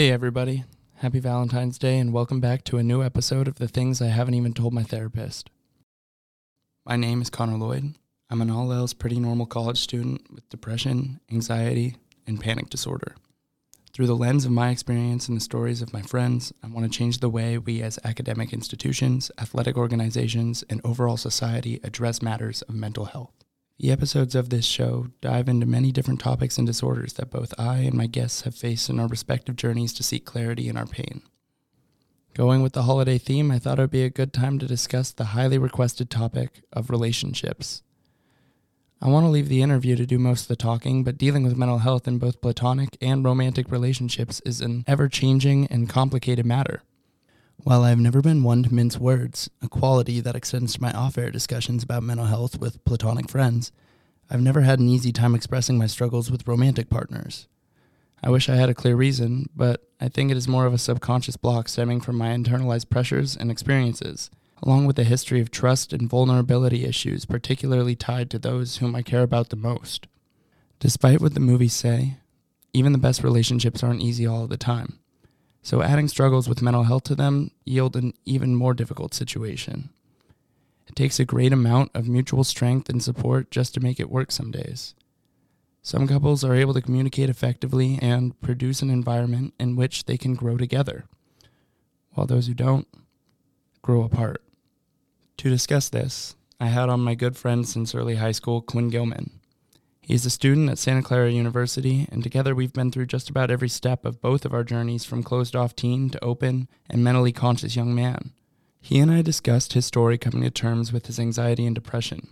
Hey, everybody. Happy Valentine's Day, and welcome back to a new episode of The Things I Haven't Even Told My Therapist. My name is Connor Lloyd. I'm an all else pretty normal college student with depression, anxiety, and panic disorder. Through the lens of my experience and the stories of my friends, I want to change the way we as academic institutions, athletic organizations, and overall society address matters of mental health. The episodes of this show dive into many different topics and disorders that both I and my guests have faced in our respective journeys to seek clarity in our pain. Going with the holiday theme, I thought it would be a good time to discuss the highly requested topic of relationships. I want to leave the interview to do most of the talking, but dealing with mental health in both platonic and romantic relationships is an ever changing and complicated matter. While I've never been one to mince words, a quality that extends to my off air discussions about mental health with platonic friends, I've never had an easy time expressing my struggles with romantic partners. I wish I had a clear reason, but I think it is more of a subconscious block stemming from my internalized pressures and experiences, along with a history of trust and vulnerability issues, particularly tied to those whom I care about the most. Despite what the movies say, even the best relationships aren't easy all the time. So adding struggles with mental health to them yield an even more difficult situation. It takes a great amount of mutual strength and support just to make it work some days. Some couples are able to communicate effectively and produce an environment in which they can grow together, while those who don't grow apart. To discuss this, I had on my good friend since early high school, Quinn Gilman. He's a student at Santa Clara University, and together we've been through just about every step of both of our journeys from closed off teen to open and mentally conscious young man. He and I discussed his story coming to terms with his anxiety and depression,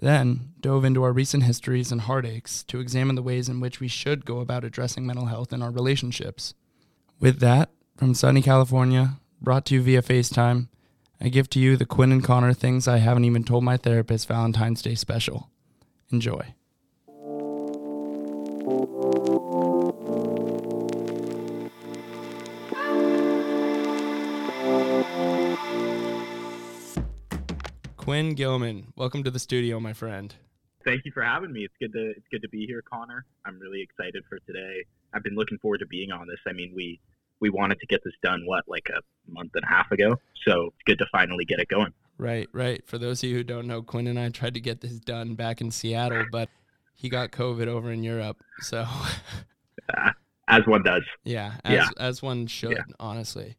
then dove into our recent histories and heartaches to examine the ways in which we should go about addressing mental health in our relationships. With that, from sunny California, brought to you via FaceTime, I give to you the Quinn and Connor Things I Haven't Even Told My Therapist Valentine's Day special. Enjoy. Quinn Gilman, welcome to the studio, my friend. Thank you for having me. It's good to it's good to be here, Connor. I'm really excited for today. I've been looking forward to being on this. I mean, we we wanted to get this done what like a month and a half ago, so it's good to finally get it going. Right, right. For those of you who don't know, Quinn and I tried to get this done back in Seattle, but he got COVID over in Europe. So, as one does. Yeah, as, yeah. as one should, yeah. honestly.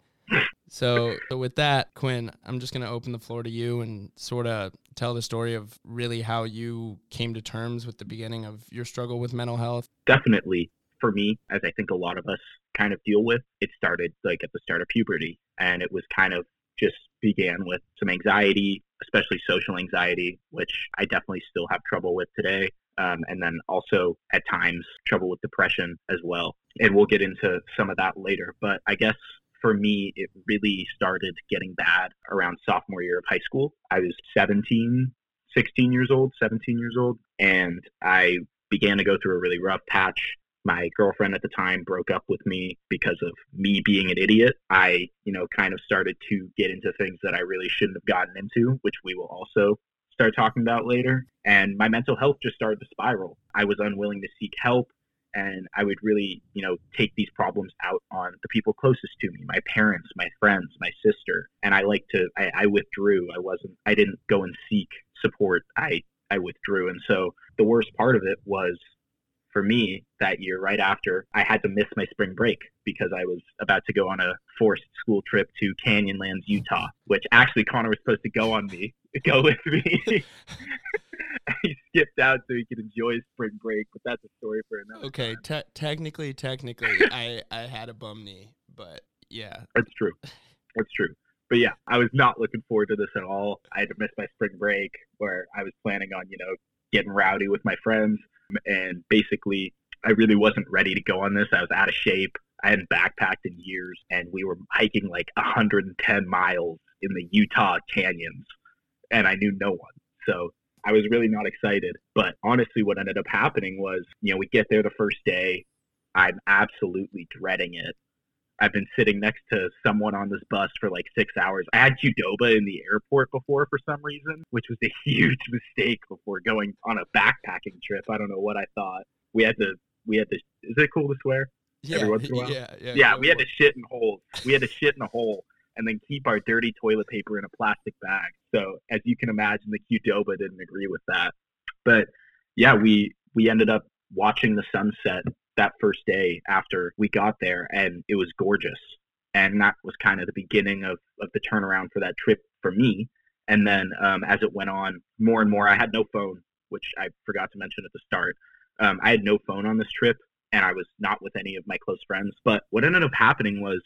So, so, with that, Quinn, I'm just going to open the floor to you and sort of tell the story of really how you came to terms with the beginning of your struggle with mental health. Definitely. For me, as I think a lot of us kind of deal with, it started like at the start of puberty. And it was kind of just began with some anxiety, especially social anxiety, which I definitely still have trouble with today um, and then also at times trouble with depression as well. And we'll get into some of that later. But I guess for me, it really started getting bad around sophomore year of high school. I was 17, 16 years old, 17 years old, and I began to go through a really rough patch. My girlfriend at the time broke up with me because of me being an idiot. I, you know, kind of started to get into things that I really shouldn't have gotten into, which we will also start talking about later. And my mental health just started to spiral. I was unwilling to seek help and I would really, you know, take these problems out on the people closest to me, my parents, my friends, my sister. And I like to, I, I withdrew. I wasn't, I didn't go and seek support. I, I withdrew. And so the worst part of it was for me that year, right after, I had to miss my spring break because I was about to go on a forced school trip to Canyonlands, Utah, which actually Connor was supposed to go on me, go with me. he skipped out so he could enjoy spring break, but that's a story for another. Okay, te- technically, technically, I I had a bum knee, but yeah, that's true. That's true. But yeah, I was not looking forward to this at all. I had to miss my spring break where I was planning on, you know, getting rowdy with my friends and basically I really wasn't ready to go on this. I was out of shape. I hadn't backpacked in years, and we were hiking like 110 miles in the Utah canyons, and I knew no one. So I was really not excited. But honestly, what ended up happening was, you know, we get there the first day. I'm absolutely dreading it. I've been sitting next to someone on this bus for like six hours. I had Qdoba in the airport before for some reason, which was a huge mistake before going on a backpacking trip. I don't know what I thought. We had to, we had to, is it cool to swear? yeah, every once in a while. Yeah, yeah. Yeah, we had to shit in holes. We had to shit in a hole and then keep our dirty toilet paper in a plastic bag. So as you can imagine, the Qdoba didn't agree with that. But yeah, we we ended up watching the sunset that first day after we got there, and it was gorgeous. And that was kind of the beginning of, of the turnaround for that trip for me. And then um, as it went on, more and more, I had no phone, which I forgot to mention at the start. Um, I had no phone on this trip, and I was not with any of my close friends. But what ended up happening was,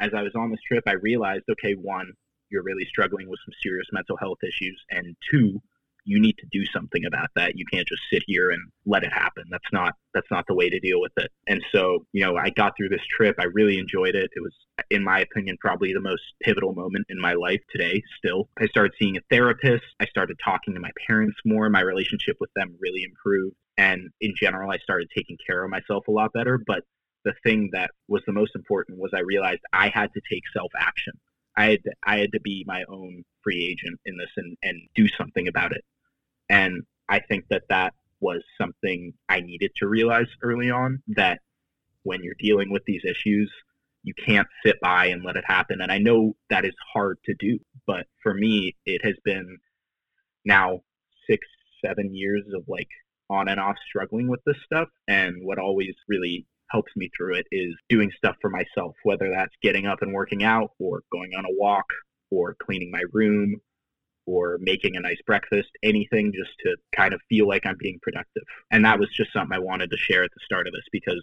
as I was on this trip, I realized, okay, one, you're really struggling with some serious mental health issues, and two, you need to do something about that. You can't just sit here and let it happen. That's not that's not the way to deal with it. And so, you know, I got through this trip. I really enjoyed it. It was in my opinion probably the most pivotal moment in my life today still. I started seeing a therapist. I started talking to my parents more. My relationship with them really improved. And in general, I started taking care of myself a lot better, but the thing that was the most important was I realized I had to take self action. I had to, I had to be my own free agent in this and, and do something about it. And I think that that was something I needed to realize early on that when you're dealing with these issues, you can't sit by and let it happen. And I know that is hard to do, but for me, it has been now six, seven years of like on and off struggling with this stuff. And what always really helps me through it is doing stuff for myself, whether that's getting up and working out or going on a walk or cleaning my room or making a nice breakfast, anything just to kind of feel like I'm being productive. And that was just something I wanted to share at the start of this because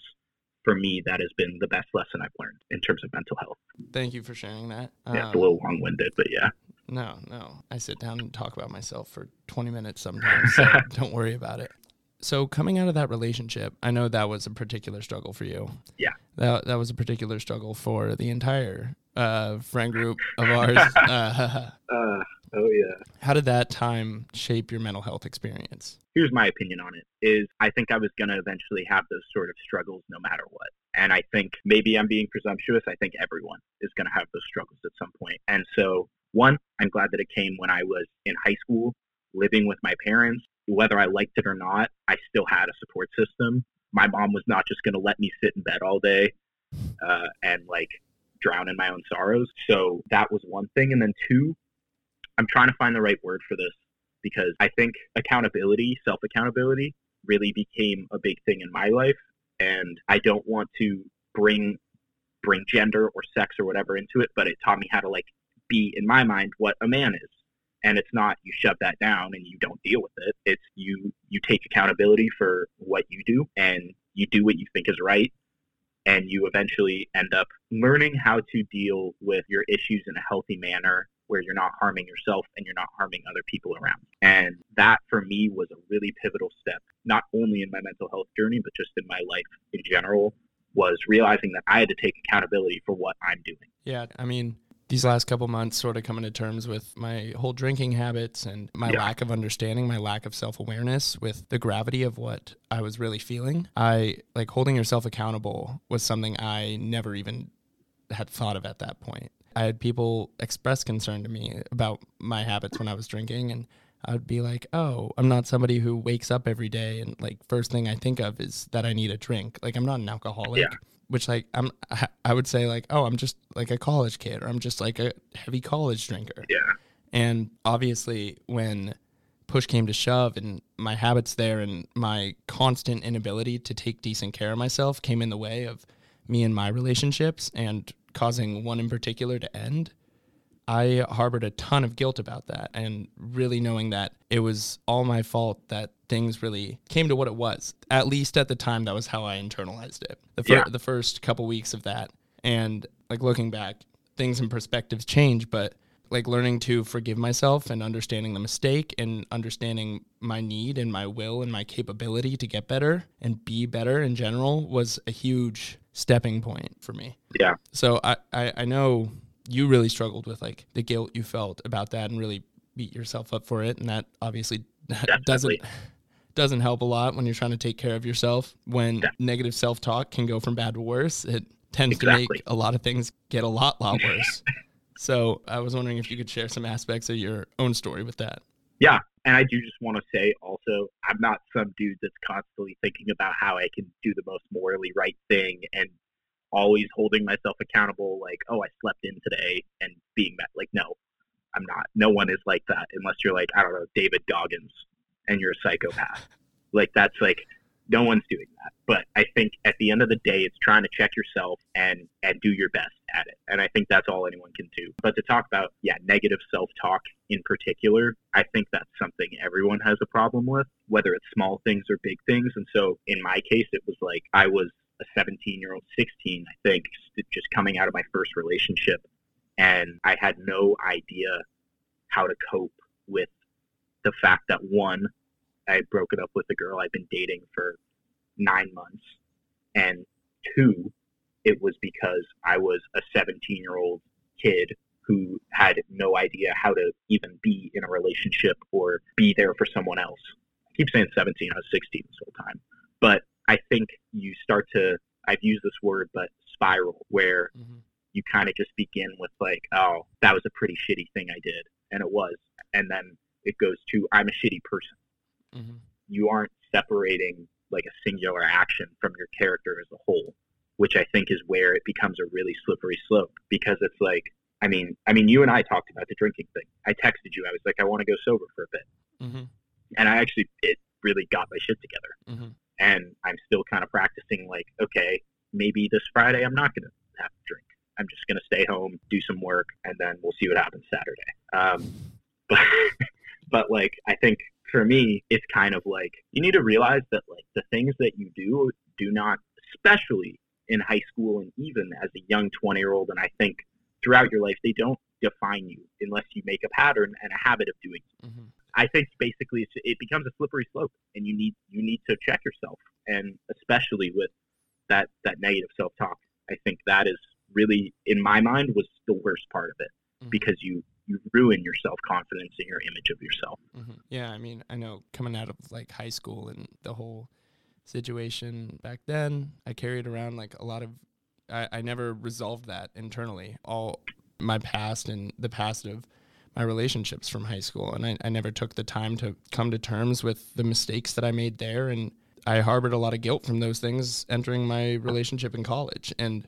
for me, that has been the best lesson I've learned in terms of mental health. Thank you for sharing that. Yeah, it's a little um, long winded, but yeah. No, no. I sit down and talk about myself for 20 minutes sometimes, so don't worry about it. So coming out of that relationship, I know that was a particular struggle for you. Yeah. That that was a particular struggle for the entire uh, friend group of ours. uh, uh, Oh yeah. How did that time shape your mental health experience? Here's my opinion on it is I think I was going to eventually have those sort of struggles no matter what. And I think maybe I'm being presumptuous. I think everyone is going to have those struggles at some point. And so one, I'm glad that it came when I was in high school, living with my parents. Whether I liked it or not, I still had a support system. My mom was not just going to let me sit in bed all day uh, and like drown in my own sorrows. So that was one thing. And then two, I'm trying to find the right word for this because I think accountability, self accountability, really became a big thing in my life, and I don't want to bring bring gender or sex or whatever into it, but it taught me how to like be in my mind what a man is. And it's not you shove that down and you don't deal with it. It's you you take accountability for what you do and you do what you think is right and you eventually end up learning how to deal with your issues in a healthy manner where you're not harming yourself and you're not harming other people around. And that for me was a really pivotal step, not only in my mental health journey, but just in my life in general, was realizing that I had to take accountability for what I'm doing. Yeah. I mean, these last couple months sort of coming to terms with my whole drinking habits and my yeah. lack of understanding, my lack of self awareness with the gravity of what I was really feeling. I like holding yourself accountable was something I never even had thought of at that point. I had people express concern to me about my habits when I was drinking, and I would be like, "Oh, I'm not somebody who wakes up every day and like first thing I think of is that I need a drink. Like I'm not an alcoholic." Yeah. Which like I'm, I would say like, "Oh, I'm just like a college kid, or I'm just like a heavy college drinker." Yeah. And obviously, when push came to shove, and my habits there, and my constant inability to take decent care of myself came in the way of me and my relationships and causing one in particular to end, I harbored a ton of guilt about that and really knowing that it was all my fault that things really came to what it was. At least at the time that was how I internalized it. The fir- yeah. the first couple weeks of that and like looking back, things and perspectives change, but like learning to forgive myself and understanding the mistake and understanding my need and my will and my capability to get better and be better in general was a huge stepping point for me. Yeah. So I, I, I know you really struggled with like the guilt you felt about that and really beat yourself up for it. And that obviously doesn't doesn't help a lot when you're trying to take care of yourself. When Definitely. negative self talk can go from bad to worse, it tends exactly. to make a lot of things get a lot, lot worse. so I was wondering if you could share some aspects of your own story with that. Yeah, and I do just want to say also, I'm not some dude that's constantly thinking about how I can do the most morally right thing and always holding myself accountable, like, oh, I slept in today and being met. Like, no, I'm not. No one is like that unless you're like, I don't know, David Goggins and you're a psychopath. like, that's like, no one's doing that. But I think at the end of the day, it's trying to check yourself and and do your best at it. And I think that's all anyone can do. But to talk about yeah, negative self-talk in particular, I think that's something everyone has a problem with, whether it's small things or big things. And so in my case, it was like I was a 17-year-old, 16, I think, just coming out of my first relationship, and I had no idea how to cope with the fact that one I had broken up with a girl I'd been dating for nine months, and two, it was because I was a 17 year old kid who had no idea how to even be in a relationship or be there for someone else. I keep saying 17, I was 16 this whole time. But I think you start to, I've used this word, but spiral, where mm-hmm. you kind of just begin with, like, oh, that was a pretty shitty thing I did. And it was. And then it goes to, I'm a shitty person. Mm-hmm. You aren't separating like a singular action from your character as a whole, which I think is where it becomes a really slippery slope because it's like, I mean, I mean, you and I talked about the drinking thing. I texted you. I was like, I want to go sober for a bit, mm-hmm. and I actually it really got my shit together. Mm-hmm. And I'm still kind of practicing. Like, okay, maybe this Friday I'm not going to have to drink. I'm just going to stay home, do some work, and then we'll see what happens Saturday. Um, but, but like, I think for me, it's kind of like you need to realize that like the things that you do do not, especially in high school and even as a young 20 year old, and I think throughout your life, they don't define you unless you make a pattern and a habit of doing. Mm-hmm. I think basically it becomes a slippery slope, and you need you need to check yourself, and especially with that that negative self talk. I think that is really, in my mind, was the worst part of it mm-hmm. because you you ruin your self confidence and your image of yourself. Mm-hmm. Yeah, I mean, I know coming out of like high school and the whole situation back then, I carried around like a lot of. I, I never resolved that internally. All my past and the past of my relationships from high school, and I, I never took the time to come to terms with the mistakes that I made there, and I harbored a lot of guilt from those things entering my relationship in college, and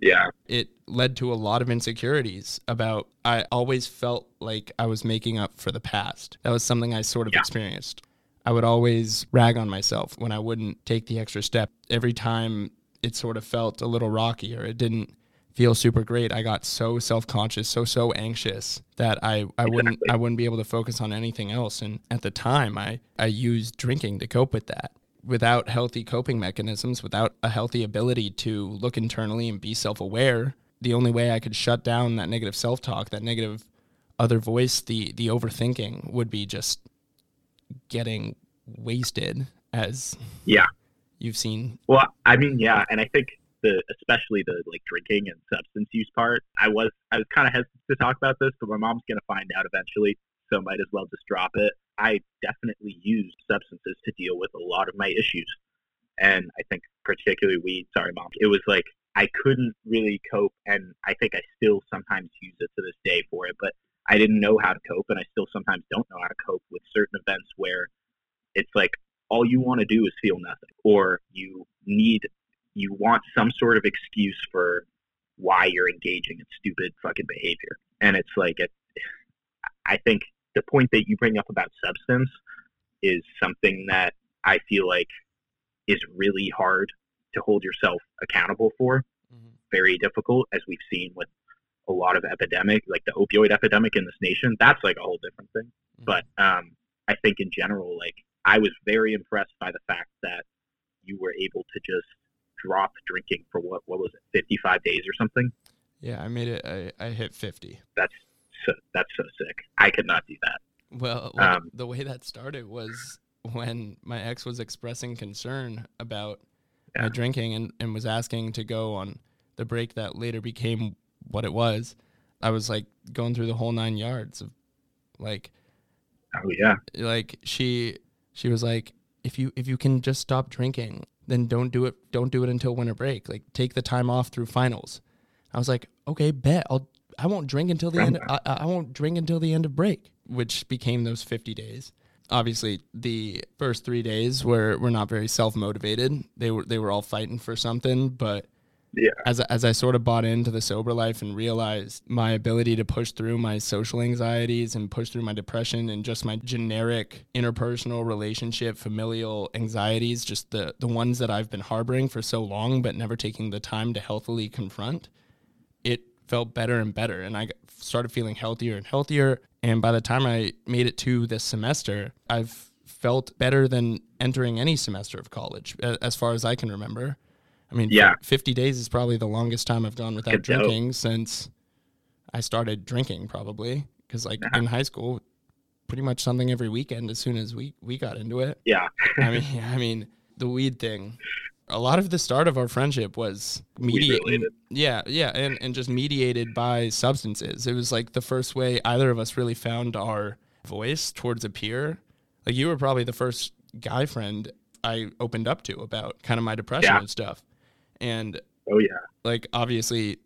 yeah. It led to a lot of insecurities about I always felt like I was making up for the past. That was something I sort of yeah. experienced. I would always rag on myself when I wouldn't take the extra step. Every time it sort of felt a little rocky or it didn't feel super great, I got so self-conscious, so so anxious that I, I exactly. wouldn't I wouldn't be able to focus on anything else. And at the time, I I used drinking to cope with that without healthy coping mechanisms, without a healthy ability to look internally and be self aware, the only way I could shut down that negative self talk, that negative other voice, the the overthinking would be just getting wasted as yeah you've seen well i mean yeah and i think the especially the like drinking and substance use part i was i was kind of hesitant to talk about this but my mom's gonna find out eventually so might as well just drop it. I definitely used substances to deal with a lot of my issues. And I think particularly weed, sorry mom, it was like I couldn't really cope and I think I still sometimes use it to this day for it, but I didn't know how to cope and I still sometimes don't know how to cope with certain events where it's like all you want to do is feel nothing or you need you want some sort of excuse for why you're engaging in stupid fucking behavior. And it's like it, I think the point that you bring up about substance is something that I feel like is really hard to hold yourself accountable for. Mm-hmm. Very difficult, as we've seen with a lot of epidemic, like the opioid epidemic in this nation. That's like a whole different thing. Mm-hmm. But um, I think in general, like I was very impressed by the fact that you were able to just drop drinking for what what was it, fifty five days or something. Yeah, I made it. I, I hit fifty. That's so that's so sick. I could not do that. Well, um, the way that started was when my ex was expressing concern about yeah. my drinking and, and was asking to go on the break that later became what it was. I was like going through the whole nine yards of like Oh yeah. Like she she was like if you if you can just stop drinking, then don't do it don't do it until winter break. Like take the time off through finals. I was like, "Okay, bet. I'll I won't drink until the end. Of, I, I won't drink until the end of break, which became those 50 days. Obviously, the first three days were, were not very self motivated. They were they were all fighting for something, but Yeah. As as I sort of bought into the sober life and realized my ability to push through my social anxieties and push through my depression and just my generic interpersonal relationship familial anxieties, just the the ones that I've been harboring for so long but never taking the time to healthily confront, felt better and better and I started feeling healthier and healthier and by the time I made it to this semester, I've felt better than entering any semester of college as far as I can remember. I mean, Yeah. 50 days is probably the longest time I've gone without Good dope. drinking since I started drinking, probably. Because, like, Uh-huh. in high school, pretty much something every weekend as soon as we, we got into it. Yeah. I mean, I mean, the weed thing. A lot of the start of our friendship was mediated. Yeah, yeah, and, and just mediated by substances. It was like the first way either of us really found our voice towards a peer. Like you were probably the first guy friend I opened up to about kind of my depression Yeah. and stuff. And Oh yeah. like obviously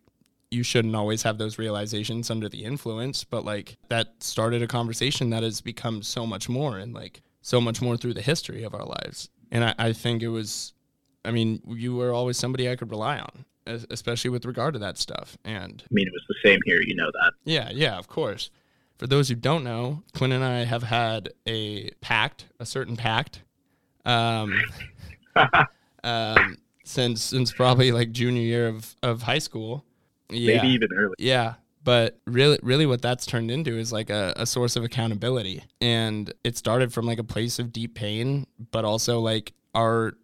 you shouldn't always have those realizations under the influence, but like that started a conversation that has become so much more and like so much more through the history of our lives. And I, I think it was, I mean, you were always somebody I could rely on, especially with regard to that stuff. And I mean, it was the same here. You know that. yeah, yeah, of course. For those who don't know, Quinn and I have had a pact, a certain pact, um, um, since since probably like junior year of, of high school. Yeah, Maybe even early. yeah. But really, really, what that's turned into is like a, a source of accountability, and it started from like a place of deep pain, but also like our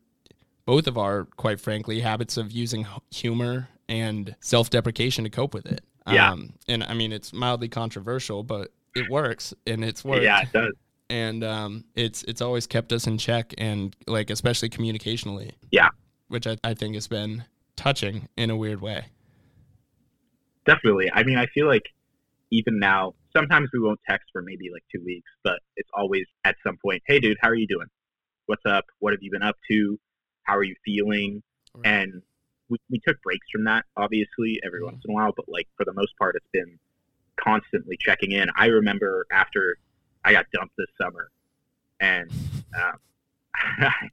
both of our, quite frankly, habits of using humor and self-deprecation to cope with it. Yeah. Um, and I mean, it's mildly controversial, but it works, and it's worked Yeah, it does. and um, it's it's always kept us in check and like especially communicationally Yeah. which I, I think has been touching in a weird way Definitely. I mean, I feel like even now, sometimes we won't text for maybe like two weeks, but it's always at some point, hey, dude, how are you doing? What's up? What have you been up to? How are you feeling? Right. And we, we took breaks from that, obviously, every Mhm. once in a while, but like for the most part, it's been constantly checking in. I remember after I got dumped this summer, and um,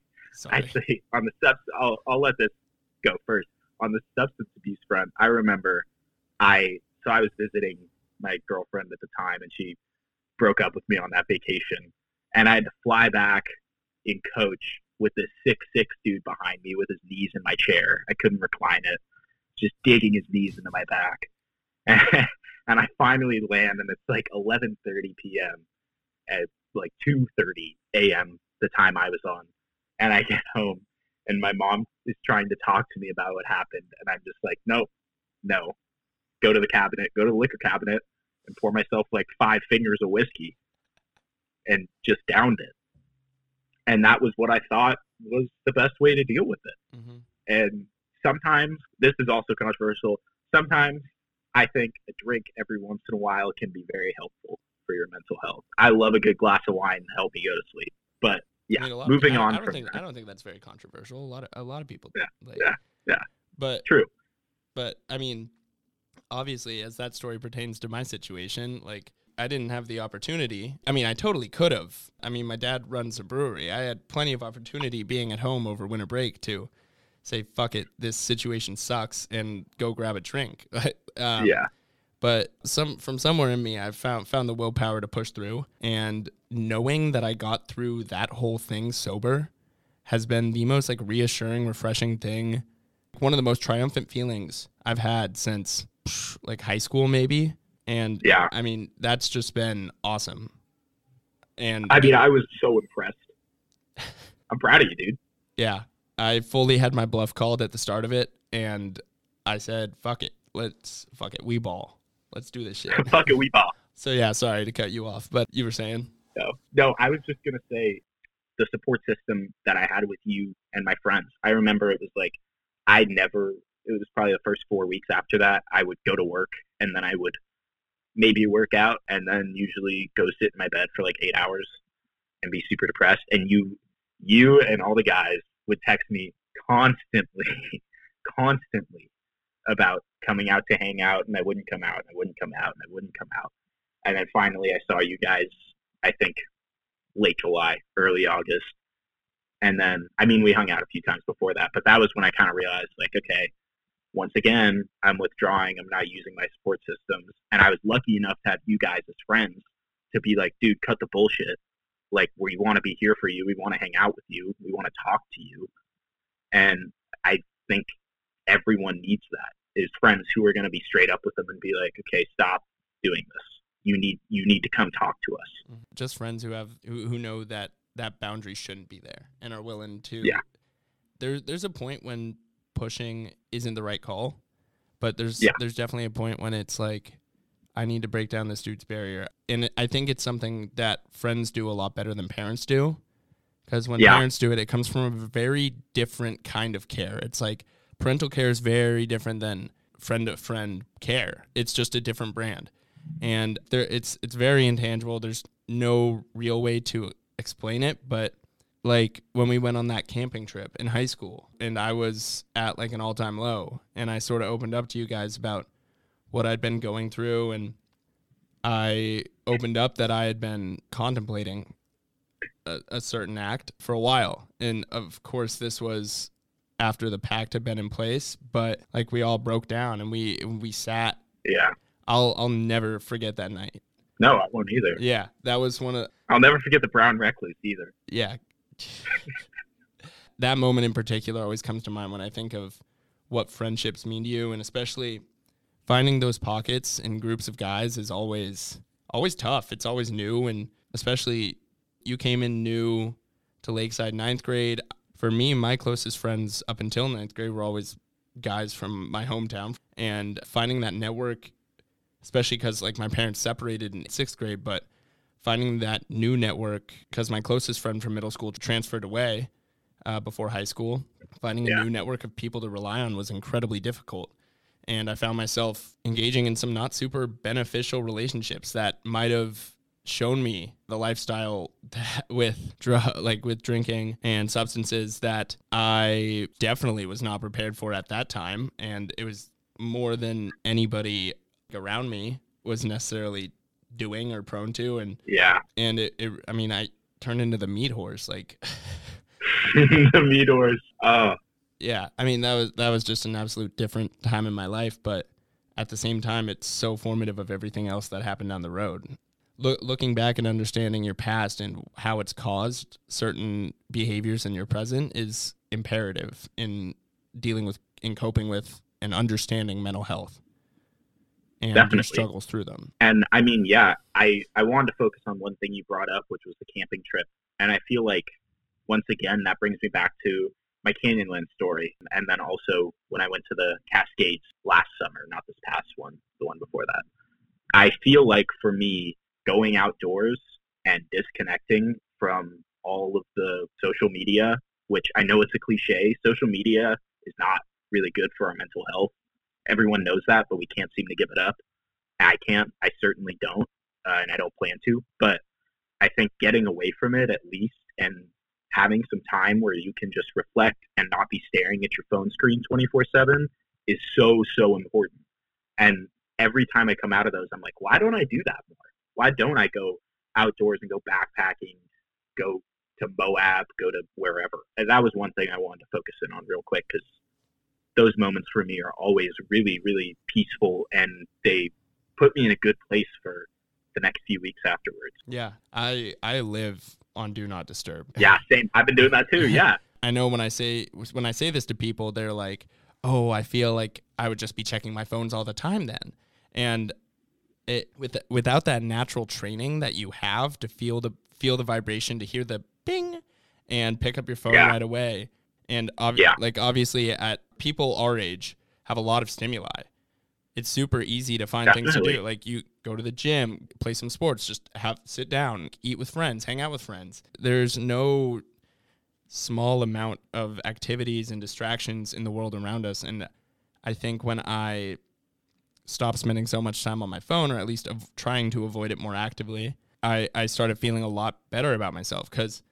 actually on the subs I'll, I'll let this go first on the substance abuse front i remember i so i was visiting my girlfriend at the time and she broke up with me on that vacation and i had to fly back in coach with this six six dude behind me with his knees in my chair. I couldn't recline it. Just digging his knees into my back. And i finally land and it's like 11.30 p.m at like 2.30 a.m the time i was on. And I get home and my mom is trying to talk to me about what happened. And I'm just like, no, no. Go to the cabinet, go to the liquor cabinet and pour myself like five fingers of whiskey. And just downed it. And that was what I thought was the best way to deal with it. Mhm. And sometimes this is also controversial. Sometimes I think a drink every once in a while can be very helpful for your mental health. I love a good glass of wine to help me go to sleep. But yeah, I mean, moving I- on I don't from think that. I don't think that's very controversial. A lot of a lot of people. Yeah, like- yeah, yeah. But True. but I mean, obviously, as that story pertains to my situation, like I didn't have the opportunity. I mean, I totally could have. I mean, my dad runs a brewery. I had plenty of opportunity being at home over winter break to say, "Fuck it, this situation sucks," and go grab a drink. um, yeah. but some from somewhere in me i found found the willpower to push through and knowing that i got through that whole thing sober has been the most like reassuring refreshing thing one of the most triumphant feelings i've had since like high school maybe and Yeah. i mean that's just been awesome and I mean, I was so impressed. I'm proud of you, dude. yeah i fully had my bluff called at the start of it and i said fuck it let's fuck it we ball let's do this shit Fuck it, we ball. So yeah, sorry to cut you off, but you were saying. No, no, I was just gonna say the support system that I had with you and my friends. I remember it was like I never. It was probably the first four weeks after that. I would go to work and then I would maybe work out and then usually go sit in my bed for like eight hours and be super depressed. And you, you and all the guys would text me constantly, constantly about coming out to hang out, and I wouldn't come out, and I wouldn't come out, and I wouldn't come out. And then finally, I saw you guys. I think late July, early August, and then I mean we hung out a few times before that, but that was when I kind of realized like, okay, once again, I'm withdrawing. I'm not using my support systems. And I was lucky enough to have you guys as friends to be like, dude, cut the bullshit. Like, we want to be here for you. We want to hang out with you. We want to talk to you. And I think everyone needs that is friends who are going to be straight up with them and be like, okay, stop doing this. You need you need to come talk to us. Mm-hmm. Just friends who have who, who know that that boundary shouldn't be there and are willing to. Yeah. There, there's a point when pushing isn't the right call, but there's Yeah. there's definitely a point when it's like I need to break down this dude's barrier, and I think it's something that friends do a lot better than parents do. Because when Yeah. parents do it, it comes from a very different kind of care. It's like parental care is very different than friend to friend care. It's just a different brand, and there it's it's very intangible. There's no real way to explain it, but like when we went on that camping trip in high school and I was at like an all time low and I sort of opened up to you guys about what I'd been going through and I opened up that I had been contemplating a, a certain act for a while. And of course this was after the pact had been in place, but like we all broke down and we we sat Yeah. I'll I'll never forget that night. No, I won't either. Yeah, that was one of I'll never forget the brown recluse either. yeah. that moment in particular always comes to mind when I think of what friendships mean to you, and especially finding those pockets in groups of guys is always always tough. It's always new, and especially you came in new to Lakeside ninth grade. For me, my closest friends up until ninth grade were always guys from my hometown, and finding that network, especially because like my parents separated in sixth grade, but finding that new network because my closest friend from middle school transferred away uh, before high school. Finding a Yeah. new network of people to rely on was incredibly difficult. And I found myself engaging in some not super beneficial relationships that might have shown me the lifestyle with like with drinking and substances that I definitely was not prepared for at that time and it was more than anybody around me was necessarily doing or prone to and Yeah. and it, it I mean I turned into the meat horse like the meat horse. Oh, yeah I mean that was that was just an absolute different time in my life but at the same time it's so formative of everything else that happened down the road. Look, looking back and understanding your past and how it's caused certain behaviors in your present is imperative in dealing with in coping with and understanding mental health and Definitely. struggles through them and I mean, yeah, I I wanted to focus on one thing you brought up, which was the camping trip, and I feel like once again that brings me back to my Canyonland story, and then also when I went to the Cascades last summer, not this past one, the one before that. I feel like for me, going outdoors and disconnecting from all of the social media, which I know it's a cliche, social media is not really good for our mental health. Everyone knows that, but we can't seem to give it up. I can't. I certainly don't, uh, and I don't plan to. But I think getting away from it at least and having some time where you can just reflect and not be staring at your phone screen 24 7 is so, so important. And every time I come out of those, I'm like, why don't I do that more? Why don't I go outdoors and go backpacking, go to Moab, go to wherever? And that was one thing I wanted to focus in on real quick because those moments for me are always really, really peaceful and they put me in a good place for the next few weeks afterwards. yeah I I live on do not disturb Yeah, same. I've been doing that too. Yeah. I know when I say when I say this to people, they're like, "Oh, I feel like I would just be checking my phones all the time then." And it with without that natural training that you have to feel the feel the vibration, to hear the bing, and pick up your phone Yeah. right away, and ob- Yeah. like obviously at people our age have a lot of stimuli. It's super easy to find things to do. Like you go to the gym, play some sports, just have sit down, eat with friends, hang out with friends. There's no small amount of activities and distractions in the world around us. And I think when I stop spending so much time on my phone, or at least of trying to avoid it more actively, I, I started feeling a lot better about myself. Because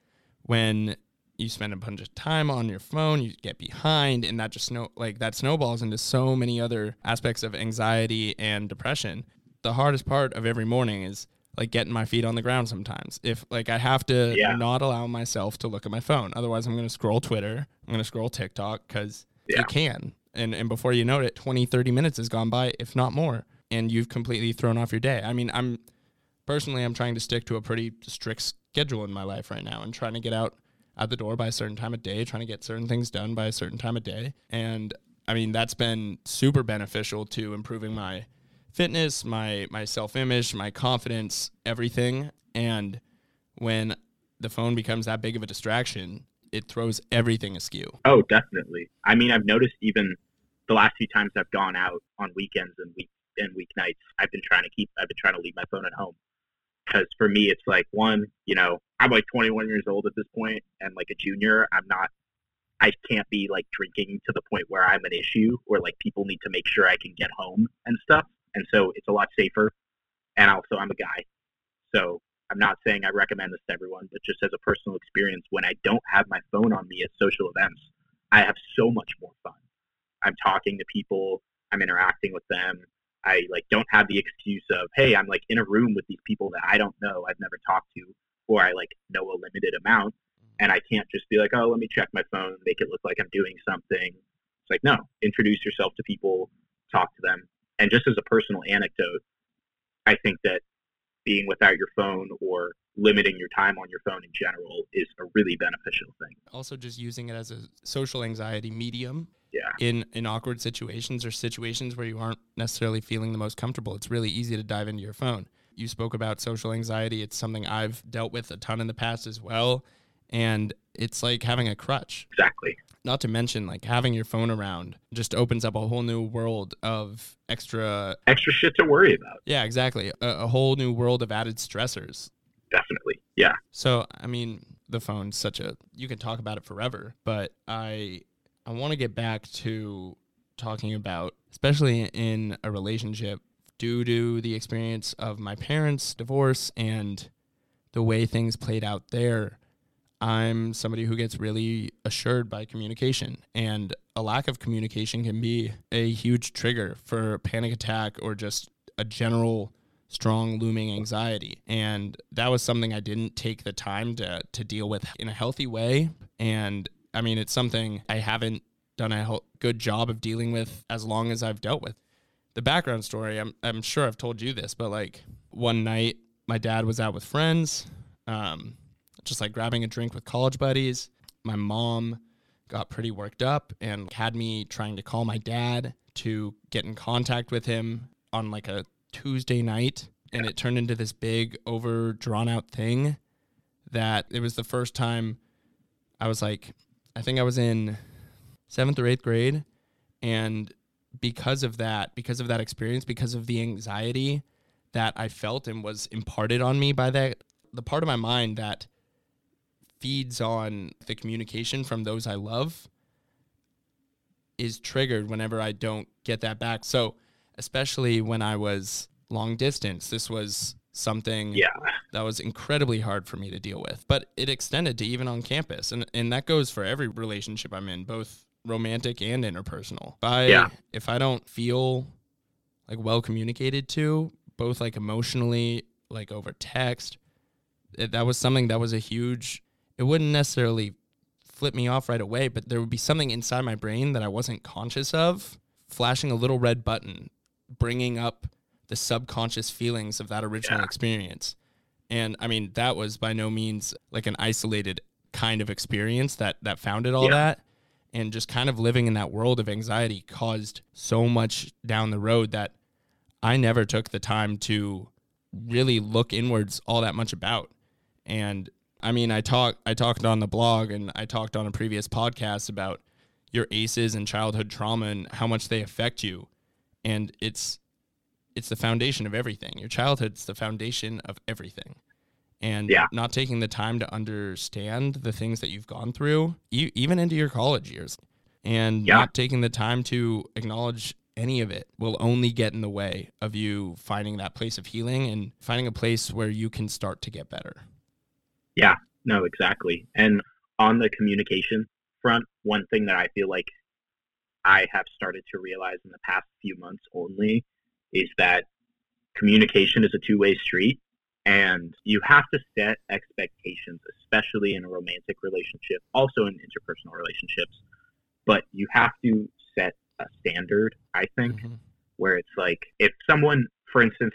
when you spend a bunch of time on your phone, you get behind, and that just snow like that snowballs into so many other aspects of anxiety and depression. The hardest part of every morning is like getting my feet on the ground sometimes. If like I have to Yeah. not allow myself to look at my phone, otherwise I'm going to scroll Twitter, I'm going to scroll TikTok because Yeah. you can. And, and before you know it, 20, 30 minutes has gone by, if not more, and you've completely thrown off your day. I mean, I'm personally, I'm trying to stick to a pretty strict schedule in my life right now and trying to get out at the door by a certain time of day, trying to get certain things done by a certain time of day. And I mean, that's been super beneficial to improving my fitness, my my self-image, my confidence, everything. And when the phone becomes that big of a distraction, it throws everything askew. Oh, definitely. I mean, I've noticed even the last few times I've gone out on weekends and week and weeknights, I've been trying to keep I've been trying to leave my phone at home. Because for me, it's like one, you know, I'm like 21 years old at this point, and like a junior, I'm not I can't be like drinking to the point where I'm an issue or like people need to make sure I can get home and stuff. And so it's a lot safer. And also I'm a guy. So I'm not saying I recommend this to everyone, but just as a personal experience, when I don't have my phone on me at social events, I have so much more fun. I'm talking to people, I'm interacting with them. I like don't have the excuse of, hey, I'm like in a room with these people that I don't know, I've never talked to, or I like know a limited amount mm-hmm. and I can't just be like, oh, let me check my phone, make it look like I'm doing something. It's like, no, introduce yourself to people, talk to them. And just as a personal anecdote, I think that being without your phone or limiting your time on your phone in general is a really beneficial thing. Also, just using it as a social anxiety medium. Yeah. In in awkward situations or situations where you aren't necessarily feeling the most comfortable, it's really easy to dive into your phone. You spoke about social anxiety. It's something I've dealt with a ton in the past as well and it's like having a crutch. Exactly. Not to mention, like having your phone around just opens up a whole new world of extra extra shit to worry about. Yeah, exactly. A, a whole new world of added stressors. Definitely. Yeah. So, I mean, the phone's such a you can talk about it forever, but I I want to get back to talking about especially in a relationship due to the experience of my parents' divorce and the way things played out there I'm somebody who gets really assured by communication, and a lack of communication can be a huge trigger for panic attack or just a general strong looming anxiety. And that was something I didn't take the time to to deal with in a healthy way. And I mean, it's something I haven't done a good job of dealing with as long as I've dealt with. The background story, I'm I'm sure I've told you this, but like one night my dad was out with friends. Um, just like grabbing a drink with college buddies. My mom got pretty worked up and had me trying to call my dad to get in contact with him on like a Tuesday night. And it turned into this big, over drawn out thing that it was the first time I was like, I think I was in seventh or eighth grade. And because of that, because of that experience, because of the anxiety that I felt and was imparted on me by that, the part of my mind that feeds on the communication from those I love is triggered whenever I don't get that back. So, especially when I was long distance, this was something yeah. that was incredibly hard for me to deal with. But it extended to even on campus. And and that goes for every relationship I'm in, both romantic and interpersonal. If I yeah. if I don't feel like well communicated to, both like emotionally, like over text, it, that was something that was a huge it wouldn't necessarily flip me off right away, but there would be something inside my brain that I wasn't conscious of, flashing a little red button, bringing up the subconscious feelings of that original yeah. experience. And I mean, that was by no means like an isolated kind of experience that that founded all yeah. that. And just kind of living in that world of anxiety caused so much down the road that I never took the time to really look inwards all that much about. And I mean, I talked I talked on the blog and I talked on a previous podcast about your ACEs and childhood trauma and how much they affect you. And it's it's the foundation of everything. Your childhood's the foundation of everything. And yeah. not taking the time to understand the things that you've gone through, you, even into your college years, and yeah. not taking the time to acknowledge any of it will only get in the way of you finding that place of healing and finding a place where you can start to get better. Yeah, no, exactly. And on the communication front, one thing that I feel like I have started to realize in the past few months only is that communication is a two way street and you have to set expectations, especially in a romantic relationship, also in interpersonal relationships. But you have to set a standard, I think, Mhm. where it's like if someone, for instance,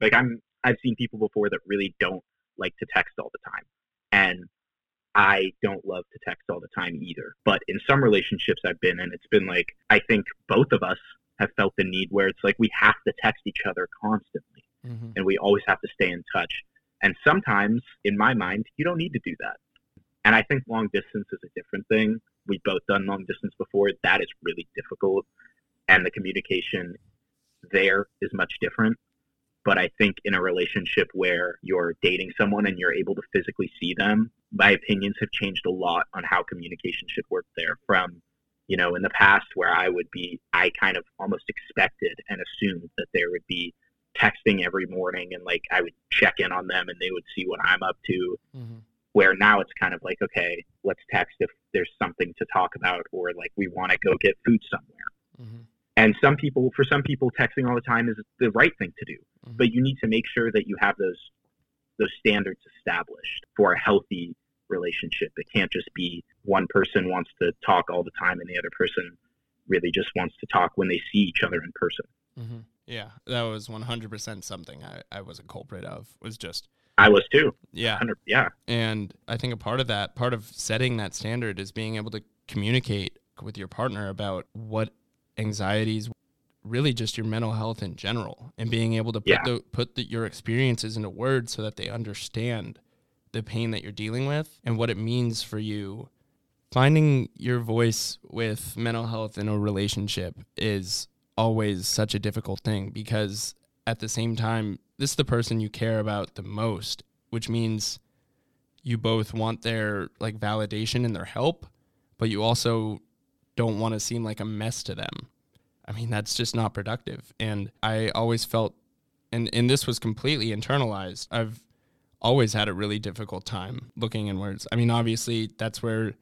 like I'm, I've seen people before that really don't like to text all the time, and I don't love to text all the time either. But in some relationships I've been in, it's been like I think both of us have felt the need where it's like we have to text each other constantly, Mhm. and we always have to stay in touch. And sometimes, in my mind, you don't need to do that. And I think long distance is a different thing. We've both done long distance before. That is really difficult. And the communication there is much different. But I think in a relationship where you're dating someone and you're able to physically see them, my opinions have changed a lot on how communication should work there from, you know, in the past where I would be, I kind of almost expected and assumed that there would be texting every morning and like I would check in on them and they would see what I'm up to Mhm. where now it's kind of like, okay, let's text if there's something to talk about or like we want to go get food somewhere. Mhm. And some people, for some people, texting all the time is the right thing to do. Mhm. But you need to make sure that you have those those standards established for a healthy relationship. It can't just be one person wants to talk all the time and the other person really just wants to talk when they see each other in person. Mhm. Yeah, that was 100% something I, I was a culprit of. Was just I was too. yeah, yeah. And I think a part of that, part of setting that standard is being able to communicate with your partner about what anxieties, really just your mental health in general, and being able to put Yeah. the put the, your experiences into words so that they understand the pain that you're dealing with and what it means for you. Finding your voice with mental health in a relationship is always such a difficult thing because at the same time, this is the person you care about the most, which means you both want their like validation and their help, but you also don't want to seem like a mess to them. I mean, that's just not productive. And I always felt and and this was completely internalized. I've always had a really difficult time looking inwards. I mean, obviously that's where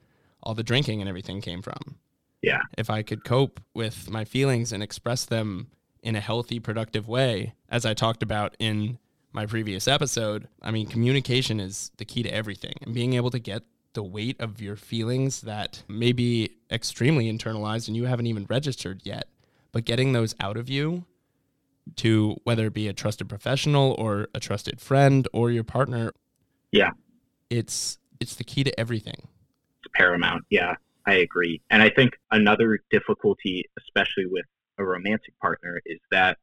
all the drinking and everything came from. Yeah. If I could cope with my feelings and express them in a healthy, productive way, as I talked about in my previous episode, I mean, communication is the key to everything. And being able to get the weight of your feelings that may be extremely internalized and you haven't even registered yet, but getting those out of you to whether it be a trusted professional or a trusted friend or your partner. Yeah. It's it's the key to everything. It's paramount. Yeah, I agree. And I think another difficulty, especially with a romantic partner, is that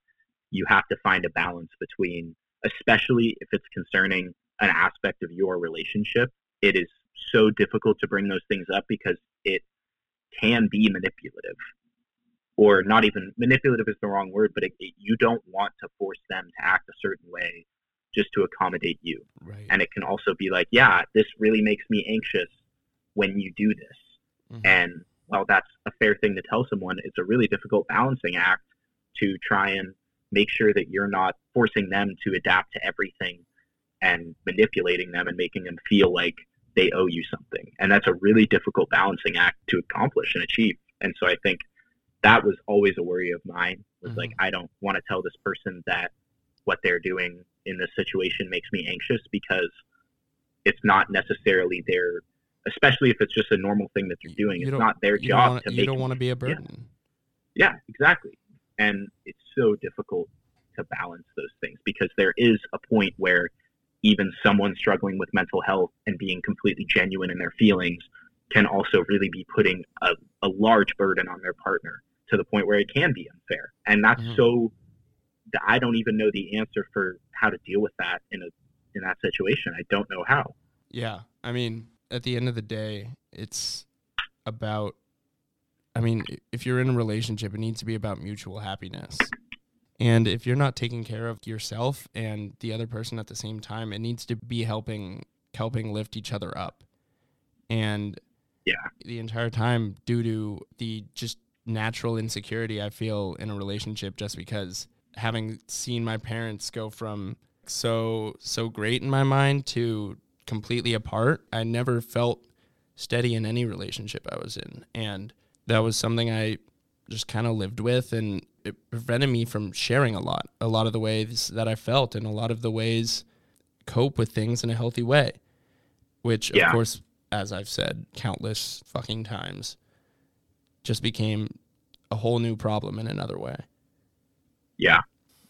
you have to find a balance between, especially if it's concerning an aspect of your relationship, it is so difficult to bring those things up because it can be manipulative. Or not even manipulative is the wrong word, but it, it, you don't want to force them to act a certain way just to accommodate you. Right. And it can also be like, yeah, this really makes me anxious when you do this. Mhm. And while that's a fair thing to tell someone, it's a really difficult balancing act to try and make sure that you're not forcing them to adapt to everything and manipulating them and making them feel like they owe you something. And that's a really difficult balancing act to accomplish and achieve. And so I think that was always a worry of mine was like mm-hmm. I don't want to tell this person that what they're doing in this situation makes me anxious because it's not necessarily their especially if it's just a normal thing that they're doing. You it's don't- their job wanna- to you don't want to be a burden. yeah, exactly. And it's so difficult to balance those things because there is a point where even someone struggling with mental health and being completely genuine in their feelings can also really be putting a, a large burden on their partner to the point where it can be unfair. And that's Mhm. so I don't even know the answer for how to deal with that in a in that situation. I don't know how. Yeah. I mean, at the end of the day, it's about I mean, if you're in a relationship, it needs to be about mutual happiness. And if you're not taking care of yourself and the other person at the same time, it needs to be helping helping lift each other up. And Yeah. the entire time due to the just natural insecurity I feel in a relationship just because having seen my parents go from so so great in my mind to completely apart, I never felt steady in any relationship I was in. And that was something I just kind of lived with and it prevented me from sharing a lot, a lot of the ways that I felt and a lot of the ways cope with things in a healthy way. Which Yeah. of course, as I've said countless fucking times, just became a whole new problem in another way. Yeah.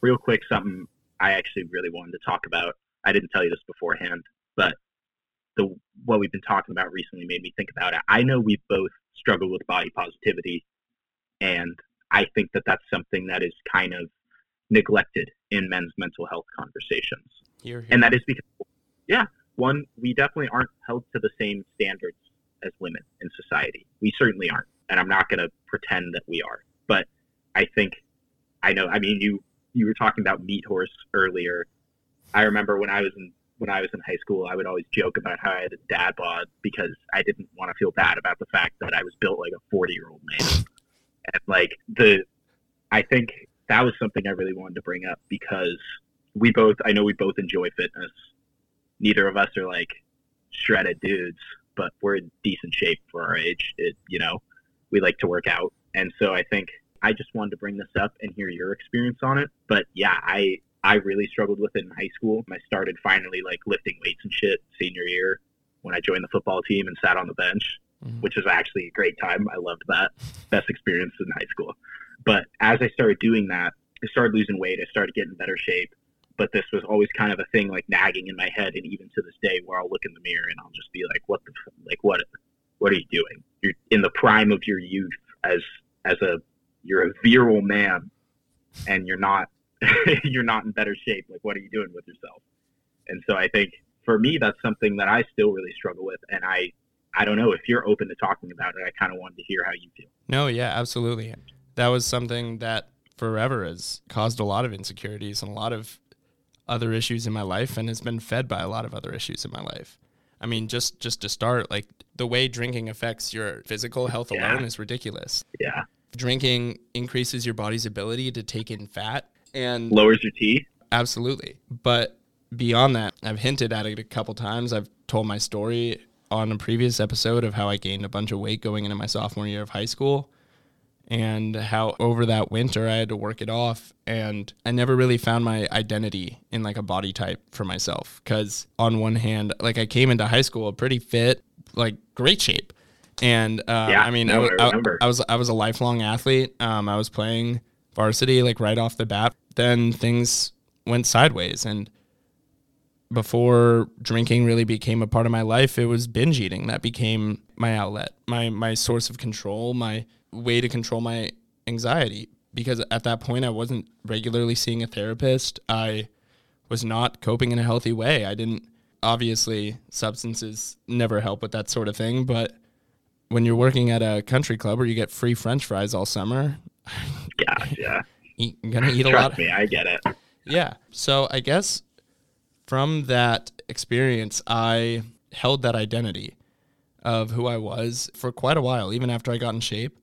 Real quick, something I actually really wanted to talk about. I didn't tell you this beforehand, but the what we've been talking about recently made me think about it. I know we both struggle with body positivity, and I think that that's something that is kind of neglected in men's mental health conversations. Here, here. And that is because, yeah, one, we definitely aren't held to the same standards as women in society. We certainly aren't, and I'm not going to pretend that we are. But I think, I know. I mean, you you were talking about meat horse earlier. I remember when I was in when I was in high school, I would always joke about how I had a dad bod because I didn't want to feel bad about the fact that I was built like a 40 year old man. And like the, I think that was something I really wanted to bring up because we both, I know we both enjoy fitness. Neither of us are like shredded dudes, but we're in decent shape for our age. It, you know, we like to work out. And so I think I just wanted to bring this up and hear your experience on it. But yeah, I, I really struggled with it in high school. I started finally like lifting weights and shit senior year when I joined the football team and sat on the bench, mm-hmm. which was actually a great time. I loved that. Best experience in high school. But as I started doing that, I started losing weight. I started getting better shape. But this was always kind of a thing like nagging in my head, and even to this day, where I'll look in the mirror and I'll just be like, "What the like? What? What are you doing? You're in the prime of your youth as as a you're a virile man, and you're not you're not in better shape. Like, what are you doing with yourself? And so I think for me, that's something that I still really struggle with. And I, I don't know if you're open to talking about it. I kind of wanted to hear how you feel. No, yeah, absolutely. That was something that forever has caused a lot of insecurities and a lot of other issues in my life and has been fed by a lot of other issues in my life. I mean, just just to start, like the way drinking affects your physical health yeah. alone is ridiculous. Yeah. Drinking increases your body's ability to take in fat and lowers your T. Absolutely. But beyond that, I've hinted at it a couple times. I've told my story on a previous episode of how I gained a bunch of weight going into my sophomore year of high school and how over that winter I had to work it off. And I never really found my identity in like a body type for myself cuz on one hand like I came into high school pretty fit like great shape. And uh, yeah, I mean no, I, I, I, was I was a lifelong athlete. Um, I was playing varsity like right off the bat. Then things went sideways. And before drinking really became a part of my life, it was binge eating that became my outlet, my my source of control, my way to control my anxiety. Because at that point, I wasn't regularly seeing a therapist. I was not coping in a healthy way. I didn't. Obviously, substances never help with that sort of thing, but when you're working at a country club where you get free French fries all summer, yeah, yeah, eat, gonna eat a Trust lot. me, I get it. Yeah. So I guess from that experience, I held that identity of who I was for quite a while, even after I got in shape.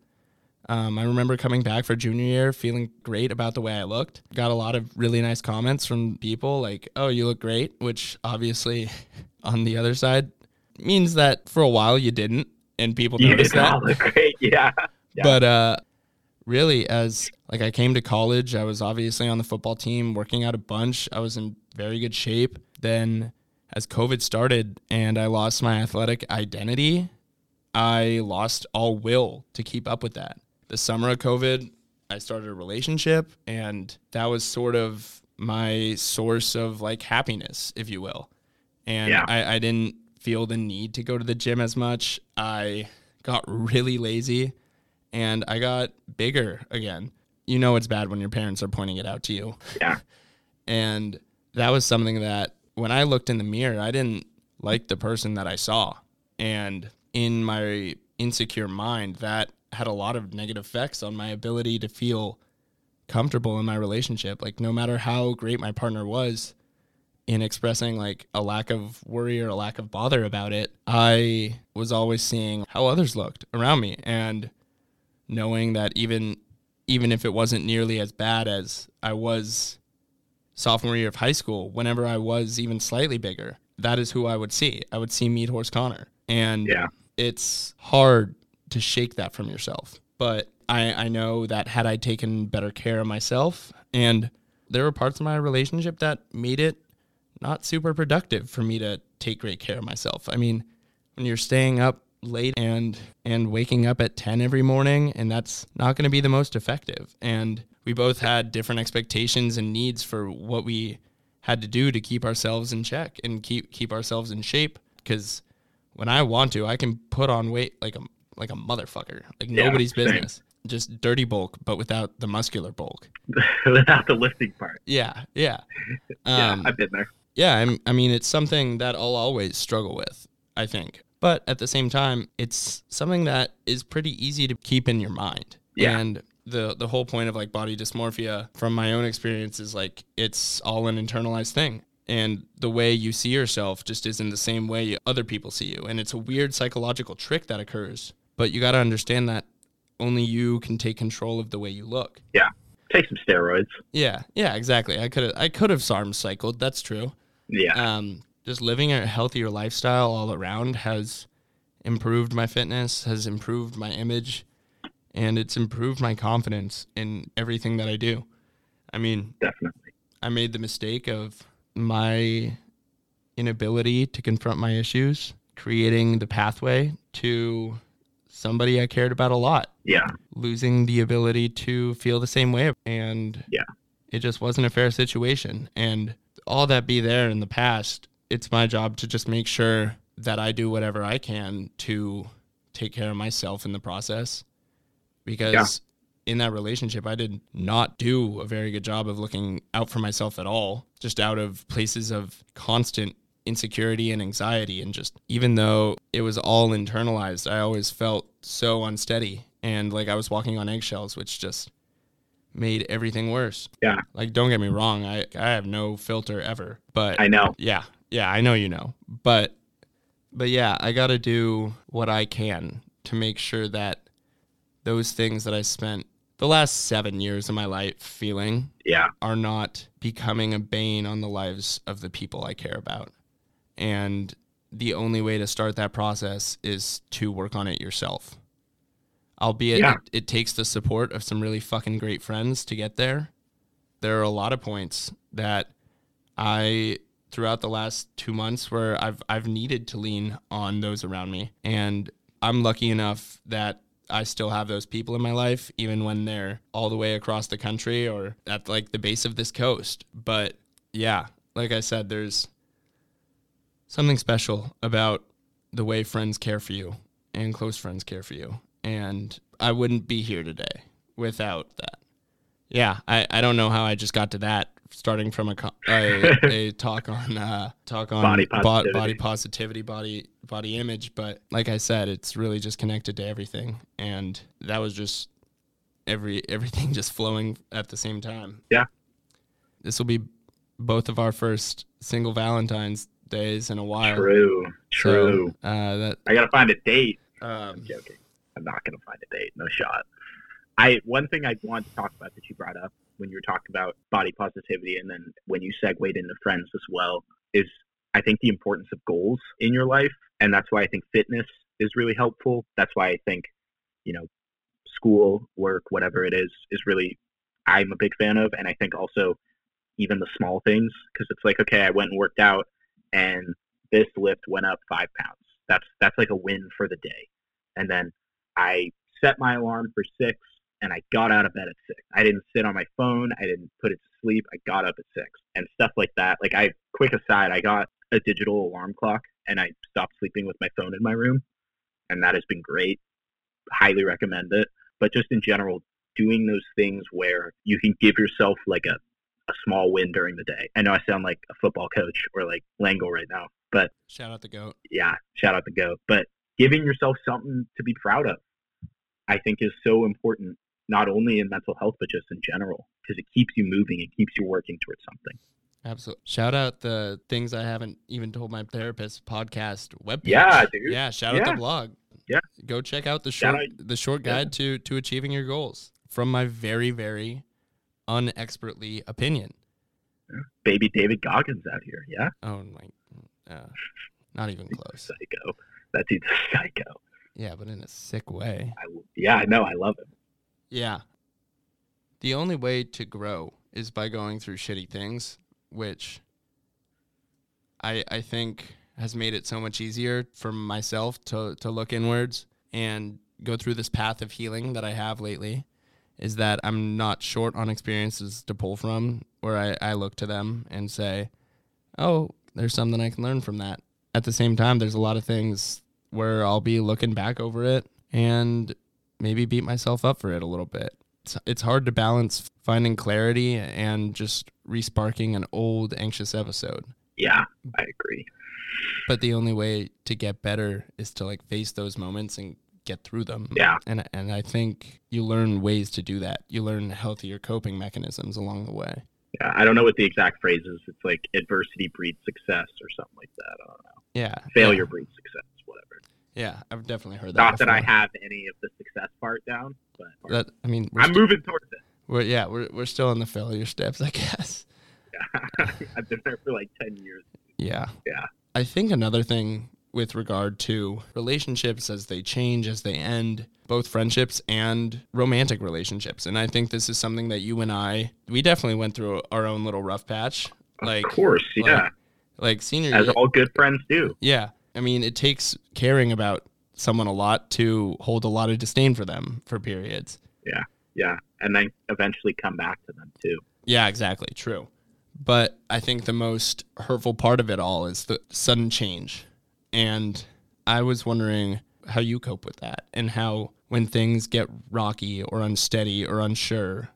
Um, I remember coming back for junior year feeling great about the way I looked. Got a lot of really nice comments from people like, oh, you look great, which obviously on the other side means that for a while you didn't and people you noticed that. Look great. Yeah. yeah. But uh, really as like I came to college, I was obviously on the football team, working out a bunch. I was in very good shape. Then as COVID started and I lost my athletic identity, I lost all will to keep up with that. The summer of COVID, I started a relationship and that was sort of my source of like happiness, if you will. And yeah. I, I didn't feel the need to go to the gym as much. I got really lazy and I got bigger again. You know it's bad when your parents are pointing it out to you. Yeah. and that was something that when I looked in the mirror, I didn't like the person that I saw. And in my insecure mind, that had a lot of negative effects on my ability to feel comfortable in my relationship. Like no matter how great my partner was in expressing like a lack of worry or a lack of bother about it, I was always seeing how others looked around me and knowing that even even if it wasn't nearly as bad as I was sophomore year of high school, whenever I was even slightly bigger, that is who I would see. I would see Meat Horse Connor. And yeah. it's hard to shake that from yourself. But I, I know that had I taken better care of myself, and there were parts of my relationship that made it not super productive for me to take great care of myself. I mean, when you're staying up late and and waking up at 10 every morning and that's not going to be the most effective and we both had different expectations and needs for what we had to do to keep ourselves in check and keep keep ourselves in shape because when I want to I can put on weight like a like a motherfucker like Yeah, nobody's same. business just dirty bulk but without the muscular bulk without the lifting part. yeah yeah Yeah, um, I've been there. yeah, I'm, I mean, it's something that I'll always struggle with, I think. But at the same time, it's something that is pretty easy to keep in your mind. Yeah. And the the whole point of like body dysmorphia from my own experience is like it's all an internalized thing. And the way you see yourself just isn't the same way other people see you. And it's a weird psychological trick that occurs. But you got to understand that only you can take control of the way you look. Yeah take some steroids. Yeah, yeah, exactly. I could have I could have SARM cycled. That's true Yeah. um, just living a healthier lifestyle all around has improved my fitness, has improved my image, and it's improved my confidence in everything that I do. I mean, definitely. I made the mistake of my inability to confront my issues, creating the pathway to somebody I cared about a lot Yeah. losing the ability to feel the same way and Yeah. it just wasn't a fair situation and all that be there in the past it's my job to just make sure that I do whatever I can to take care of myself in the process because in that relationship I did not do a very good job of looking out for myself at all just out of places of constant insecurity and anxiety and just even though it was all internalized I always felt so unsteady and like I was walking on eggshells which just made everything worse. Yeah. Like don't get me wrong, I I have no filter ever, but I know. yeah, yeah, I know you know. But but yeah, I got to do what I can to make sure that those things that I spent the last 7 years of my life feeling Yeah. are not becoming a bane on the lives of the people I care about. And the only way to start that process is to work on it yourself. Albeit Yeah. it, it takes the support of some really fucking great friends to get there. There are a lot of points that I throughout the last 2 months where I've I've needed to lean on those around me and I'm lucky enough that I still have those people in my life, even when they're all the way across the country or at like the base of this coast. But yeah, like I said, there's something special about the way friends care for you and close friends care for you. And I wouldn't be here today without that. Yeah, I, I don't know how I just got to that starting from a a, a talk on uh, talk on Body bo- positivity. body positivity, body body image, but like I said, it's really just connected to everything, and that was just every everything just flowing at the same time. Yeah. this will be both of our first single Valentine's days in a while. True. So, True. uh, that I gotta find a date. um, I'm joking. I'm not gonna find a date. No shot. I one thing I want to talk about that you brought up when you were talking about body positivity, and then when you segued into friends as well, is I think the importance of goals in your life, and that's why I think fitness is really helpful. That's why I think, you know, school, work, whatever it is, is really I'm a big fan of, and I think also even the small things because it's like okay, I went and worked out, and this lift went up five pounds. That's that's like a win for the day, and then I set my alarm for six and I got out of bed at six. I didn't sit on my phone. I didn't put it to sleep. I got up at six and stuff like that. Like I, quick aside, I got a digital alarm clock and I stopped sleeping with my phone in my room, and that has been great. Highly recommend it. But just in general, doing those things where you can give yourself like a, a small win during the day. I know I sound like a football coach or like Lango right now, but shout out the goat. yeah, shout out the goat. But giving yourself something to be proud of, I think, is so important, not only in mental health, but just in general, because it keeps you moving, it keeps you working towards something. Absolutely. Shout out the things I haven't even told my therapist podcast webpage. Yeah, dude. Yeah, shout out the blog. Yeah. Go check out the short the short yeah. guide to to achieving your goals from my very very unexpertly opinion. Baby David Goggins out here, yeah, Oh my uh, not even close. psycho. That dude's a psycho. Yeah, but in a sick way. I, yeah, I know. I love him. Yeah. The only way to grow is by going through shitty things, which I I think has made it so much easier for myself to to look inwards and go through this path of healing that I have lately is that I'm not short on experiences to pull from where I, I look to them and say, Oh, there's something I can learn from that. At the same time, there's a lot of things where I'll be looking back over it and maybe beat myself up for it a little bit. It's, it's hard to balance finding clarity and just resparking an old anxious episode. Yeah, I agree. But the only way to get better is to like face those moments and get through them. Yeah. And and I think you learn ways to do that. You learn healthier coping mechanisms along the way. Yeah, I don't know what the exact phrase is. It's like adversity breeds success or something like that. I don't know. Yeah. Failure yeah. breeds success. Yeah, I've definitely heard that. Not that I have any of the success part down, but That I mean, I'm moving towards it. we're, yeah, we're we're still in the failure steps, I guess. Yeah. I've been there for like 10 years. Yeah. Yeah. I think another thing with regard to relationships as they change, as they end, both friendships and romantic relationships. And I think this is something that you and I, we definitely went through our own little rough patch. Like, of course, like- yeah. like senior As all good friends do. Yeah. I mean, it takes caring about someone a lot to hold a lot of disdain for them for periods. Yeah. Yeah. And then eventually come back to them too. Yeah, exactly. True. But I think the most hurtful part of it all is the sudden change. And I was wondering how you cope with that and how when things get rocky or unsteady or unsure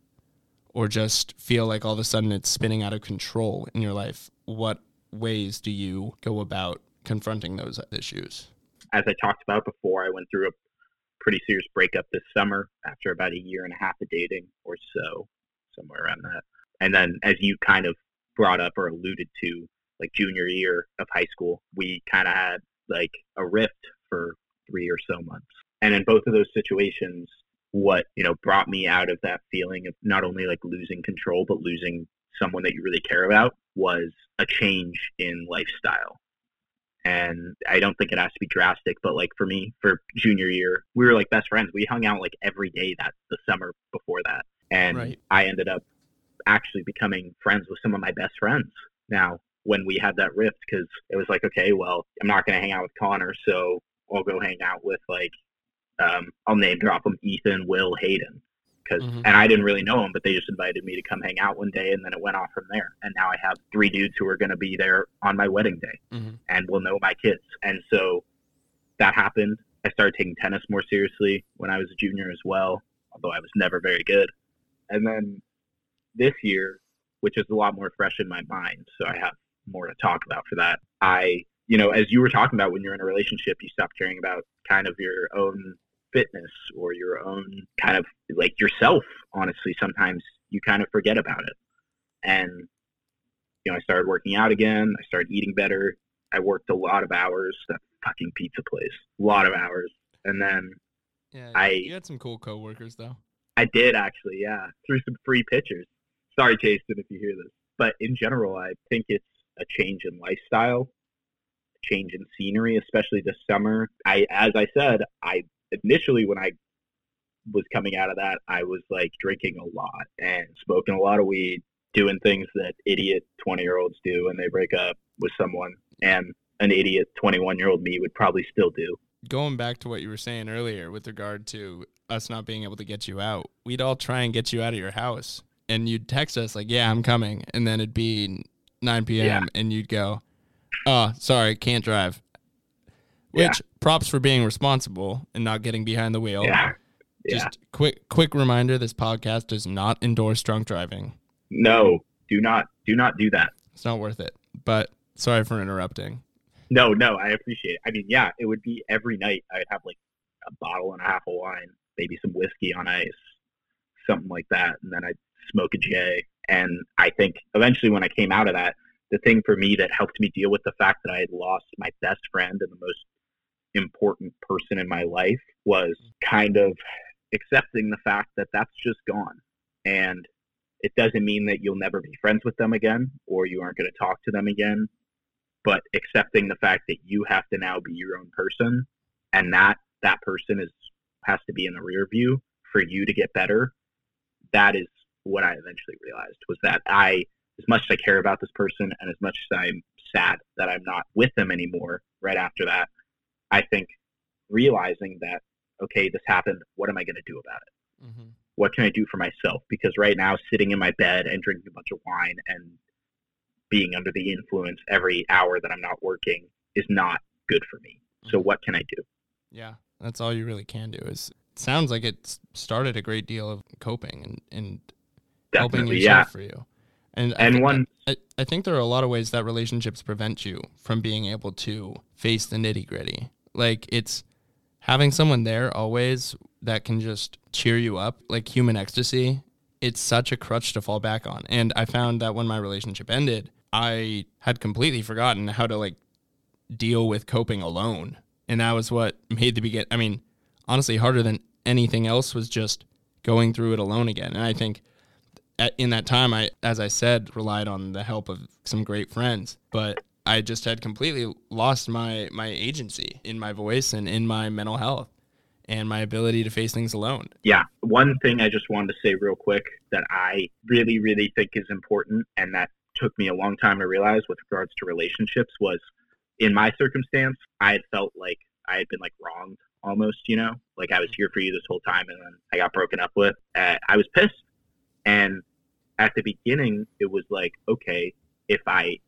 or just feel like all of a sudden it's spinning out of control in your life, what ways do you go about confronting those issues? As I talked about before, I went through a pretty serious breakup this summer after about a year and a half of dating or so, somewhere around that. And then, as you kind of brought up or alluded to, like junior year of high school, we kind of had like a rift for three or so months. And in both of those situations, what, you know, brought me out of that feeling of not only like losing control, but losing someone that you really care about was a change in lifestyle. And I don't think it has to be drastic, but like for me, for junior year, we were like best friends. We hung out like every day that the summer before that. And Right. I ended up actually becoming friends with some of my best friends now when we had that rift because it was like, okay, well, I'm not going to hang out with Connor, so I'll go hang out with like, um, I'll name drop them Ethan, Will, Hayden. Cause, Mhm. and I didn't really know them, but they just invited me to come hang out one day, and then it went off from there. And now I have three dudes who are going to be there on my wedding day Mm-hmm. and will know my kids. And so that happened. I started taking tennis more seriously when I was a junior as well, although I was never very good. And then this year, which is a lot more fresh in my mind, so I have more to talk about for that. I, you know, as you were talking about when you're in a relationship, you stop caring about kind of your own fitness or your own kind of like yourself, honestly. Sometimes you kind of forget about it. And, you know, I started working out again. I started eating better. I worked a lot of hours. At that fucking pizza place, a lot of hours. And then Yeah, I- you had some cool coworkers though. I did actually, yeah, through some free pictures. Sorry, Jason, if you hear this. But in general, I think it's a change in lifestyle, change in scenery, especially this summer. I, as I said, I initially when I was coming out of that, I was like drinking a lot and smoking a lot of weed, doing things that idiot twenty year olds do when they break up with someone, and an idiot twenty one year old me would probably still do. Going back to what you were saying earlier with regard to us not being able to get you out, we'd all try and get you out of your house. And you'd text us like, "Yeah, I'm coming," and then it'd be 9 p.m. Yeah. and you'd go, "Oh, sorry, can't drive." Yeah. Which props for being responsible and not getting behind the wheel. Yeah, yeah. Just quick quick reminder: this podcast does not endorse drunk driving. No, do not, do not do that. It's not worth it. But sorry for interrupting. No, no, I appreciate it. I mean, yeah, it would be every night. I'd have like a bottle and a half of wine, maybe some whiskey on ice, something like that, and then I'd smoke a J. And I think eventually, when I came out of that, the thing for me that helped me deal with the fact that I had lost my best friend and the most important person in my life was kind of accepting the fact that that's just gone. And it doesn't mean that you'll never be friends with them again or you aren't going to talk to them again but accepting the fact that you have to now be your own person and that that person is has to be in the rear view for you to get better that is what i eventually realized was that i as much as i care about this person and as much as i'm sad that I'm not with them anymore right after that. I think realizing that, okay, this happened. What am I going to do about it? Mm-hmm. What can I do for myself? Because right now, sitting in my bed and drinking a bunch of wine and being under the influence every hour that I'm not working is not good for me. So, mm-hmm. what can I do? Yeah, that's all you really can do. Is sounds like it started a great deal of coping and, and helping yourself yeah. for you. And I and one, I, I think there are a lot of ways that relationships prevent you from being able to face the nitty gritty. Like it's having someone there always that can just cheer you up, like human ecstasy. It's such a crutch to fall back on. And I found that when my relationship ended, I had completely forgotten how to like deal with coping alone. And that was what made the begin. I mean, honestly, harder than anything else was just going through it alone again. And I think in that time, I, as I said, relied on the help of some great friends, but I just had completely lost my my agency in my voice and in my mental health and my ability to face things alone. Yeah. One thing I just wanted to say real quick that I really, really think is important and that took me a long time to realize with regards to relationships was in my circumstance, I had felt like I had been like wronged almost, you know, like I was here for you this whole time and then I got broken up with. Uh, I was pissed. And at the beginning, it was like, okay, if I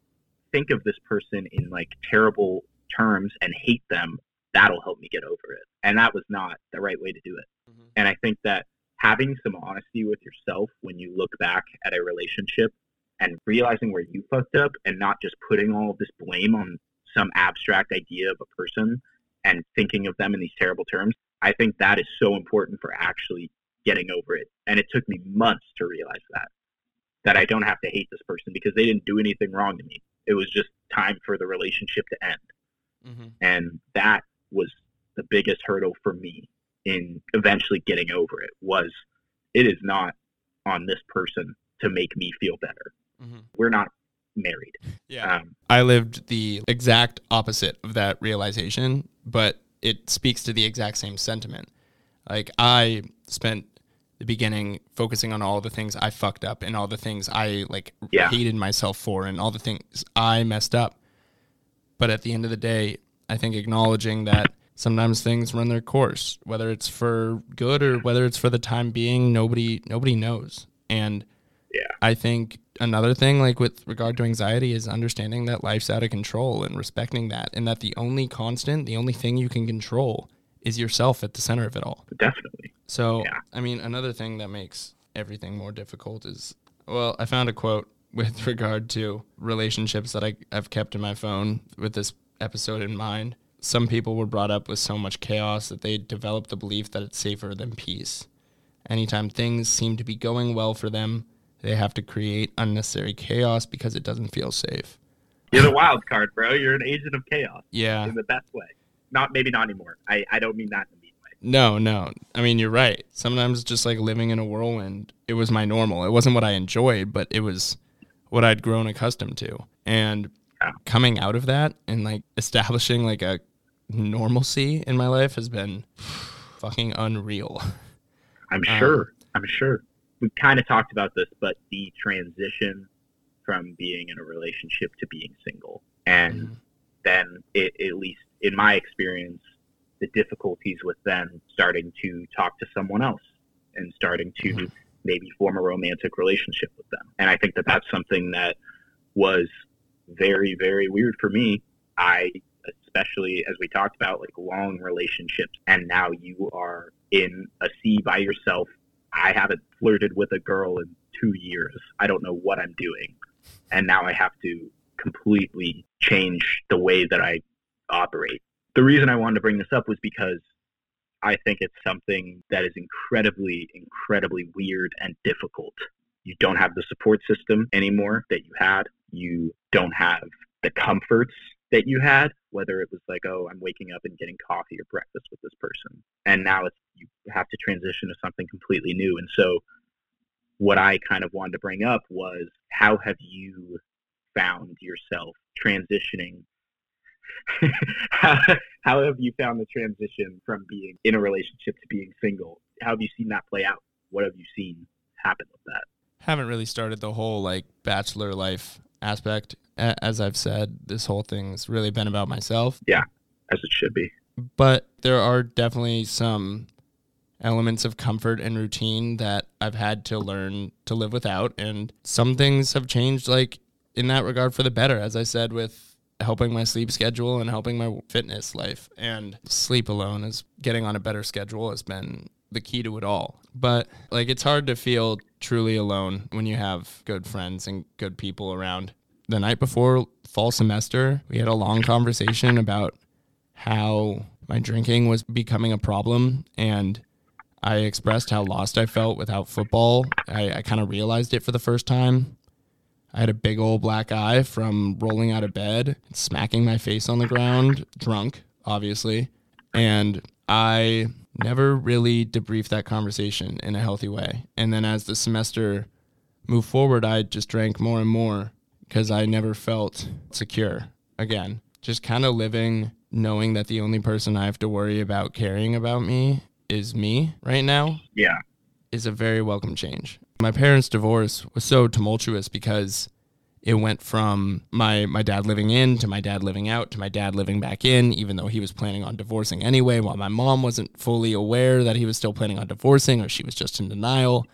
think of this person in like terrible terms and hate them, that'll help me get over it. And that was not the right way to do it. Mm-hmm. And I think that having some honesty with yourself when you look back at a relationship and realizing where you fucked up and not just putting all of this blame on some abstract idea of a person and thinking of them in these terrible terms, I think that is so important for actually getting over it. And it took me months to realize that that I don't have to hate this person because they didn't do anything wrong to me. It was just time for the relationship to end. Mm-hmm. And that was the biggest hurdle for me in eventually getting over it was it is not on this person to make me feel better. Mm-hmm. We're not married. Yeah. Um, I lived the exact opposite of that realization, but it speaks to the exact same sentiment. Like I spent the beginning focusing on all the things I fucked up and all the things I like yeah. hated myself for and all the things I messed up. But at the end of the day, I think acknowledging that sometimes things run their course, whether it's for good or whether it's for the time being, nobody nobody knows. And yeah. I think another thing like with regard to anxiety is understanding that life's out of control and respecting that and that the only constant, the only thing you can control is yourself at the center of it all. Definitely. So, yeah. I mean, another thing that makes everything more difficult is well, I found a quote with regard to relationships that I, I've kept in my phone with this episode in mind. Some people were brought up with so much chaos that they developed the belief that it's safer than peace. Anytime things seem to be going well for them, they have to create unnecessary chaos because it doesn't feel safe. You're the wild card, bro. You're an agent of chaos. Yeah. In the best way. Not maybe not anymore. I, I don't mean that in a mean way. No, no. I mean you're right. Sometimes just like living in a whirlwind, it was my normal. It wasn't what I enjoyed, but it was what I'd grown accustomed to. And coming out of that and like establishing like a normalcy in my life has been fucking unreal. I'm um, sure. I'm sure. We kind of talked about this, but the transition from being in a relationship to being single, and mm-hmm. then it, at least in my experience, the difficulties with then starting to talk to someone else and starting to mm-hmm. maybe form a romantic relationship with them. And I think that that's something that was very, very weird for me. I, especially as we talked about, like long relationships, and now you are in a sea by yourself. I haven't flirted with a girl in two years. I don't know what I'm doing. And now I have to completely change the way that I operate. The reason I wanted to bring this up was because I think it's something that is incredibly, incredibly weird and difficult. You don't have the support system anymore that you had. You don't have the comforts that you had, whether it was like, oh, I'm waking up and getting coffee or breakfast with this person. And now it's you have to transition to something completely new. And so what I kind of wanted to bring up was how have you found yourself transitioning how, how have you found the transition from being in a relationship to being single? How have you seen that play out? What have you seen happen with that? Haven't really started the whole like bachelor life aspect. As I've said, this whole thing's really been about myself. Yeah, as it should be. but there are definitely some elements of comfort and routine that I've had to learn to live without and some things have changed like in that regard for the better as I said with helping my sleep schedule and helping my fitness life and sleep alone is getting on a better schedule has been the key to it all but like it's hard to feel truly alone when you have good friends and good people around the night before fall semester we had a long conversation about how my drinking was becoming a problem and I expressed how lost I felt without football. I, I kind of realized it for the first time. I had a big old black eye from rolling out of bed, smacking my face on the ground, drunk, obviously. And I never really debriefed that conversation in a healthy way. And then as the semester moved forward, I just drank more and more because I never felt secure again. Just kind of living knowing that the only person I have to worry about caring about me is me right now Yeah. is a very welcome change. My parents' divorce was so tumultuous because it went from my my dad living in to my dad living out to my dad living back in even though he was planning on divorcing anyway while my mom wasn't fully aware that he was still planning on divorcing or she was just in denial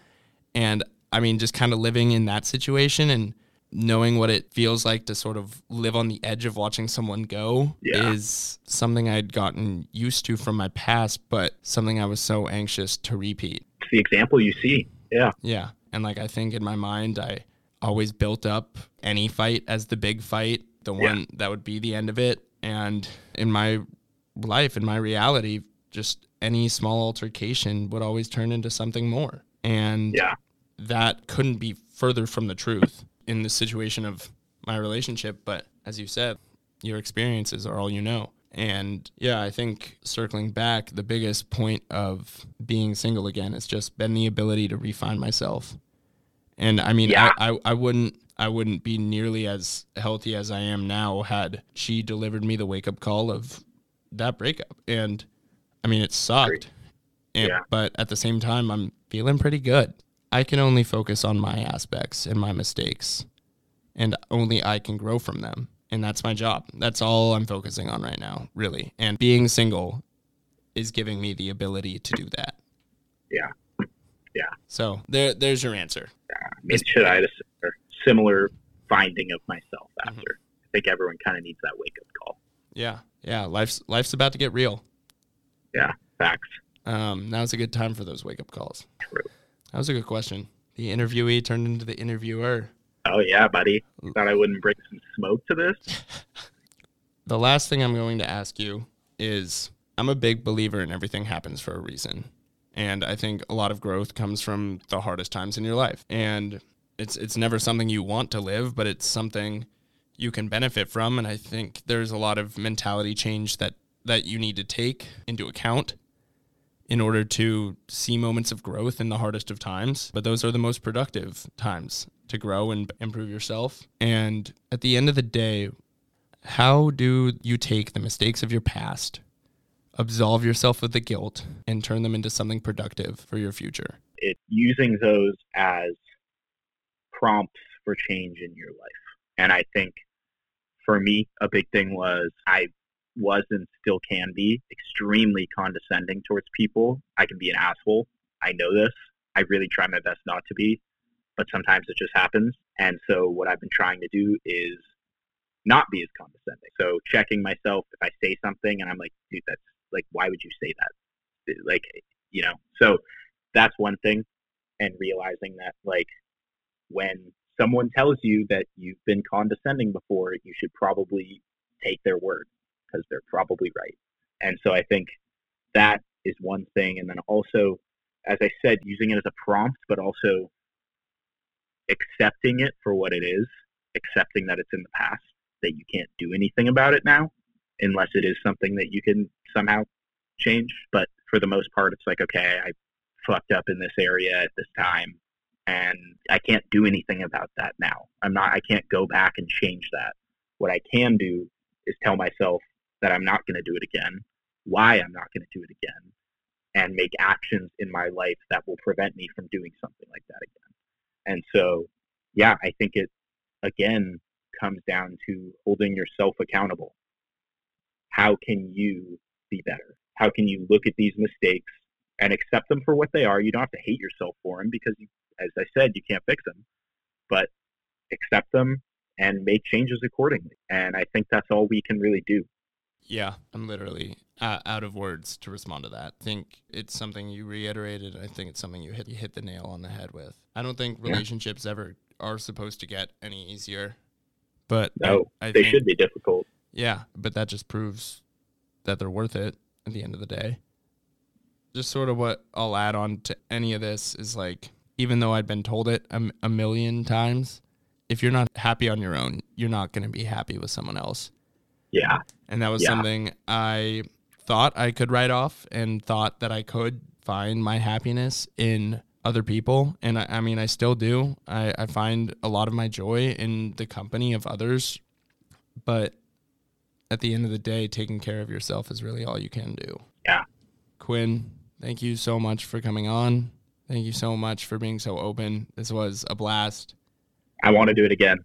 and I mean just kind of living in that situation and knowing what it feels like to sort of live on the edge of watching someone go Yeah. is something I'd gotten used to from my past but something I was so anxious to repeat. It's the example you see. Yeah. Yeah. And like I think in my mind I always built up any fight as the big fight, the Yeah. one that would be the end of it. And in my life, in my reality, just any small altercation would always turn into something more. And Yeah. that couldn't be further from the truth in the situation of my relationship. But as you said, your experiences are all you know. And yeah, I think circling back, the biggest point of being single again has just been the ability to refine myself. And I mean, Yeah. I, I, I wouldn't I wouldn't be nearly as healthy as I am now had she delivered me the wake up call of that breakup. And I mean, it sucked. And, Yeah. But at the same time, I'm feeling pretty good. I can only focus on my aspects and my mistakes, and only I can grow from them. And that's my job. That's all I'm focusing on right now, really. And being single is giving me the ability to do that. Yeah. Yeah. So there, there's your answer. I mean, should I had a similar, finding of myself Mm-hmm. after? I think everyone kind of needs that wake up call. Yeah, yeah. Life's life's about to get real. Yeah. Facts. Um, now's a good time for those wake up calls. True. That was a good question. The interviewee turned into the interviewer. Oh yeah, buddy. Thought I wouldn't bring some smoke to this. The last thing I'm going to ask you is I'm a big believer in everything happens for a reason. And I think a lot of growth comes from the hardest times in your life. And it's it's never something you want to live, but it's something you can benefit from and I think there's a lot of mentality change that that you need to take into account in order to see moments of growth in the hardest of times, but those are the most productive times to grow and improve yourself. And at the end of the day, how do you take the mistakes of your past, absolve yourself of the guilt, and turn them into something productive for your future? It's using those as prompts for change in your life. And I think for me, a big thing was I was and still can be extremely condescending towards people. I can be an asshole. I know this. I really try my best not to be, but sometimes it just happens. And so what I've been trying to do is not be as condescending. So checking myself if I say something and I'm like, dude, that's like, why would you say that? Like, you know, so that's one thing. And realizing that like when someone tells you that you've been condescending before, you should probably take their word because they're probably right. And so I think that is one thing. And then also, as I said, using it as a prompt, but also accepting it for what it is, accepting that it's in the past, that you can't do anything about it now, unless it is something that you can somehow change. But for the most part, it's like, okay, I fucked up in this area at this time, and I can't do anything about that now. I'm not, I can't go back and change that. What I can do is tell myself that I'm not going to do it again, why I'm not going to do it again, and make actions in my life that will prevent me from doing something like that again. And so, yeah, I think it, again, comes down to holding yourself accountable. How can you be better? How can you look at these mistakes and accept them for what they are? You don't have to hate yourself for them because, as I said, you can't fix them, but accept them and make changes accordingly. And I think that's all we can really do. Yeah, I'm literally uh, out of words to respond to that. I think it's something you reiterated. I think it's something you hit you hit the nail on the head with. I don't think relationships yeah. ever are supposed to get any easier, but no, I, I they think, should be difficult. Yeah, but that just proves that they're worth it at the end of the day. Just sort of what I'll add on to any of this is like, even though I'd been told it a, a million times, if you're not happy on your own, you're not going to be happy with someone else. Yeah. And that was yeah. something I thought I could write off and thought that I could find my happiness in other people. And I, I mean, I still do. I, I find a lot of my joy in the company of others. But at the end of the day, taking care of yourself is really all you can do. Yeah. Quinn, thank you so much for coming on. Thank you so much for being so open. This was a blast. I want to do it again.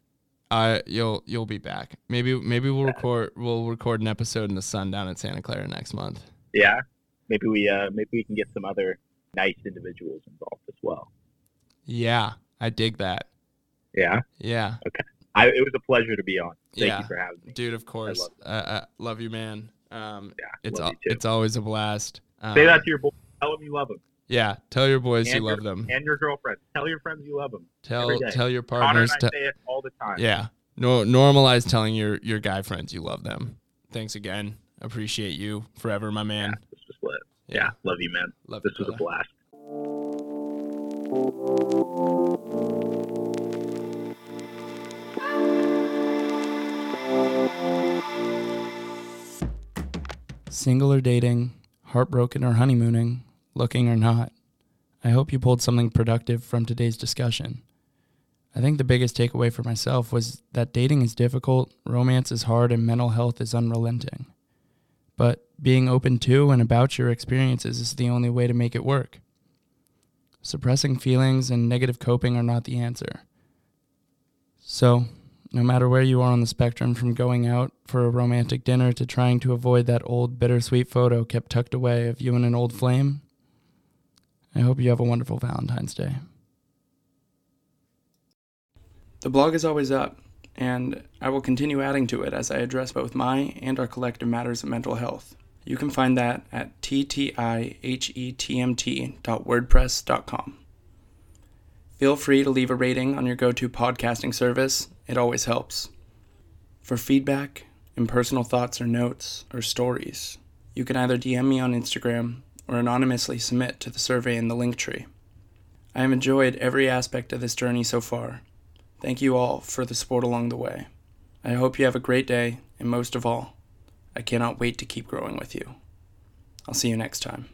Uh, you'll you'll be back. Maybe maybe we'll record we'll record an episode in the sun down at Santa Clara next month. Yeah, maybe we uh maybe we can get some other nice individuals involved as well. Yeah, I dig that. Yeah. Yeah. Okay. I, it was a pleasure to be on. Thank yeah. you for having me, dude. Of course. Love, uh, uh, love you, man. Um, yeah, it's al- it's always a blast. Um, Say that um, to your boy. Tell him you love them. Yeah, tell your boys and you your, love them. And your girlfriend. Tell your friends you love them. Tell tell your partners. Connor and I say it all the time. Yeah. No, normalize telling your your guy friends you love them. Thanks again. Appreciate you forever, my man. Yeah, this was lit. Yeah. yeah. love you, man. Love this was a blast. Single or dating, heartbroken or honeymooning, looking or not. I hope you pulled something productive from today's discussion. I think the biggest takeaway for myself was that dating is difficult, romance is hard, and mental health is unrelenting. But being open to and about your experiences is the only way to make it work. Suppressing feelings and negative coping are not the answer. So, no matter where you are on the spectrum, from going out for a romantic dinner to trying to avoid that old bittersweet photo kept tucked away of you and an old flame, I hope you have a wonderful Valentine's Day. The blog is always up, and I will continue adding to it as I address both my and our collective matters of mental health. You can find that at ttihetmt.wordpress.com. Feel free to leave a rating on your go to podcasting service, it always helps. For feedback and personal thoughts or notes or stories, you can either DM me on Instagram or anonymously submit to the survey in the link tree. I have enjoyed every aspect of this journey so far. Thank you all for the support along the way. I hope you have a great day, and most of all, I cannot wait to keep growing with you. I'll see you next time.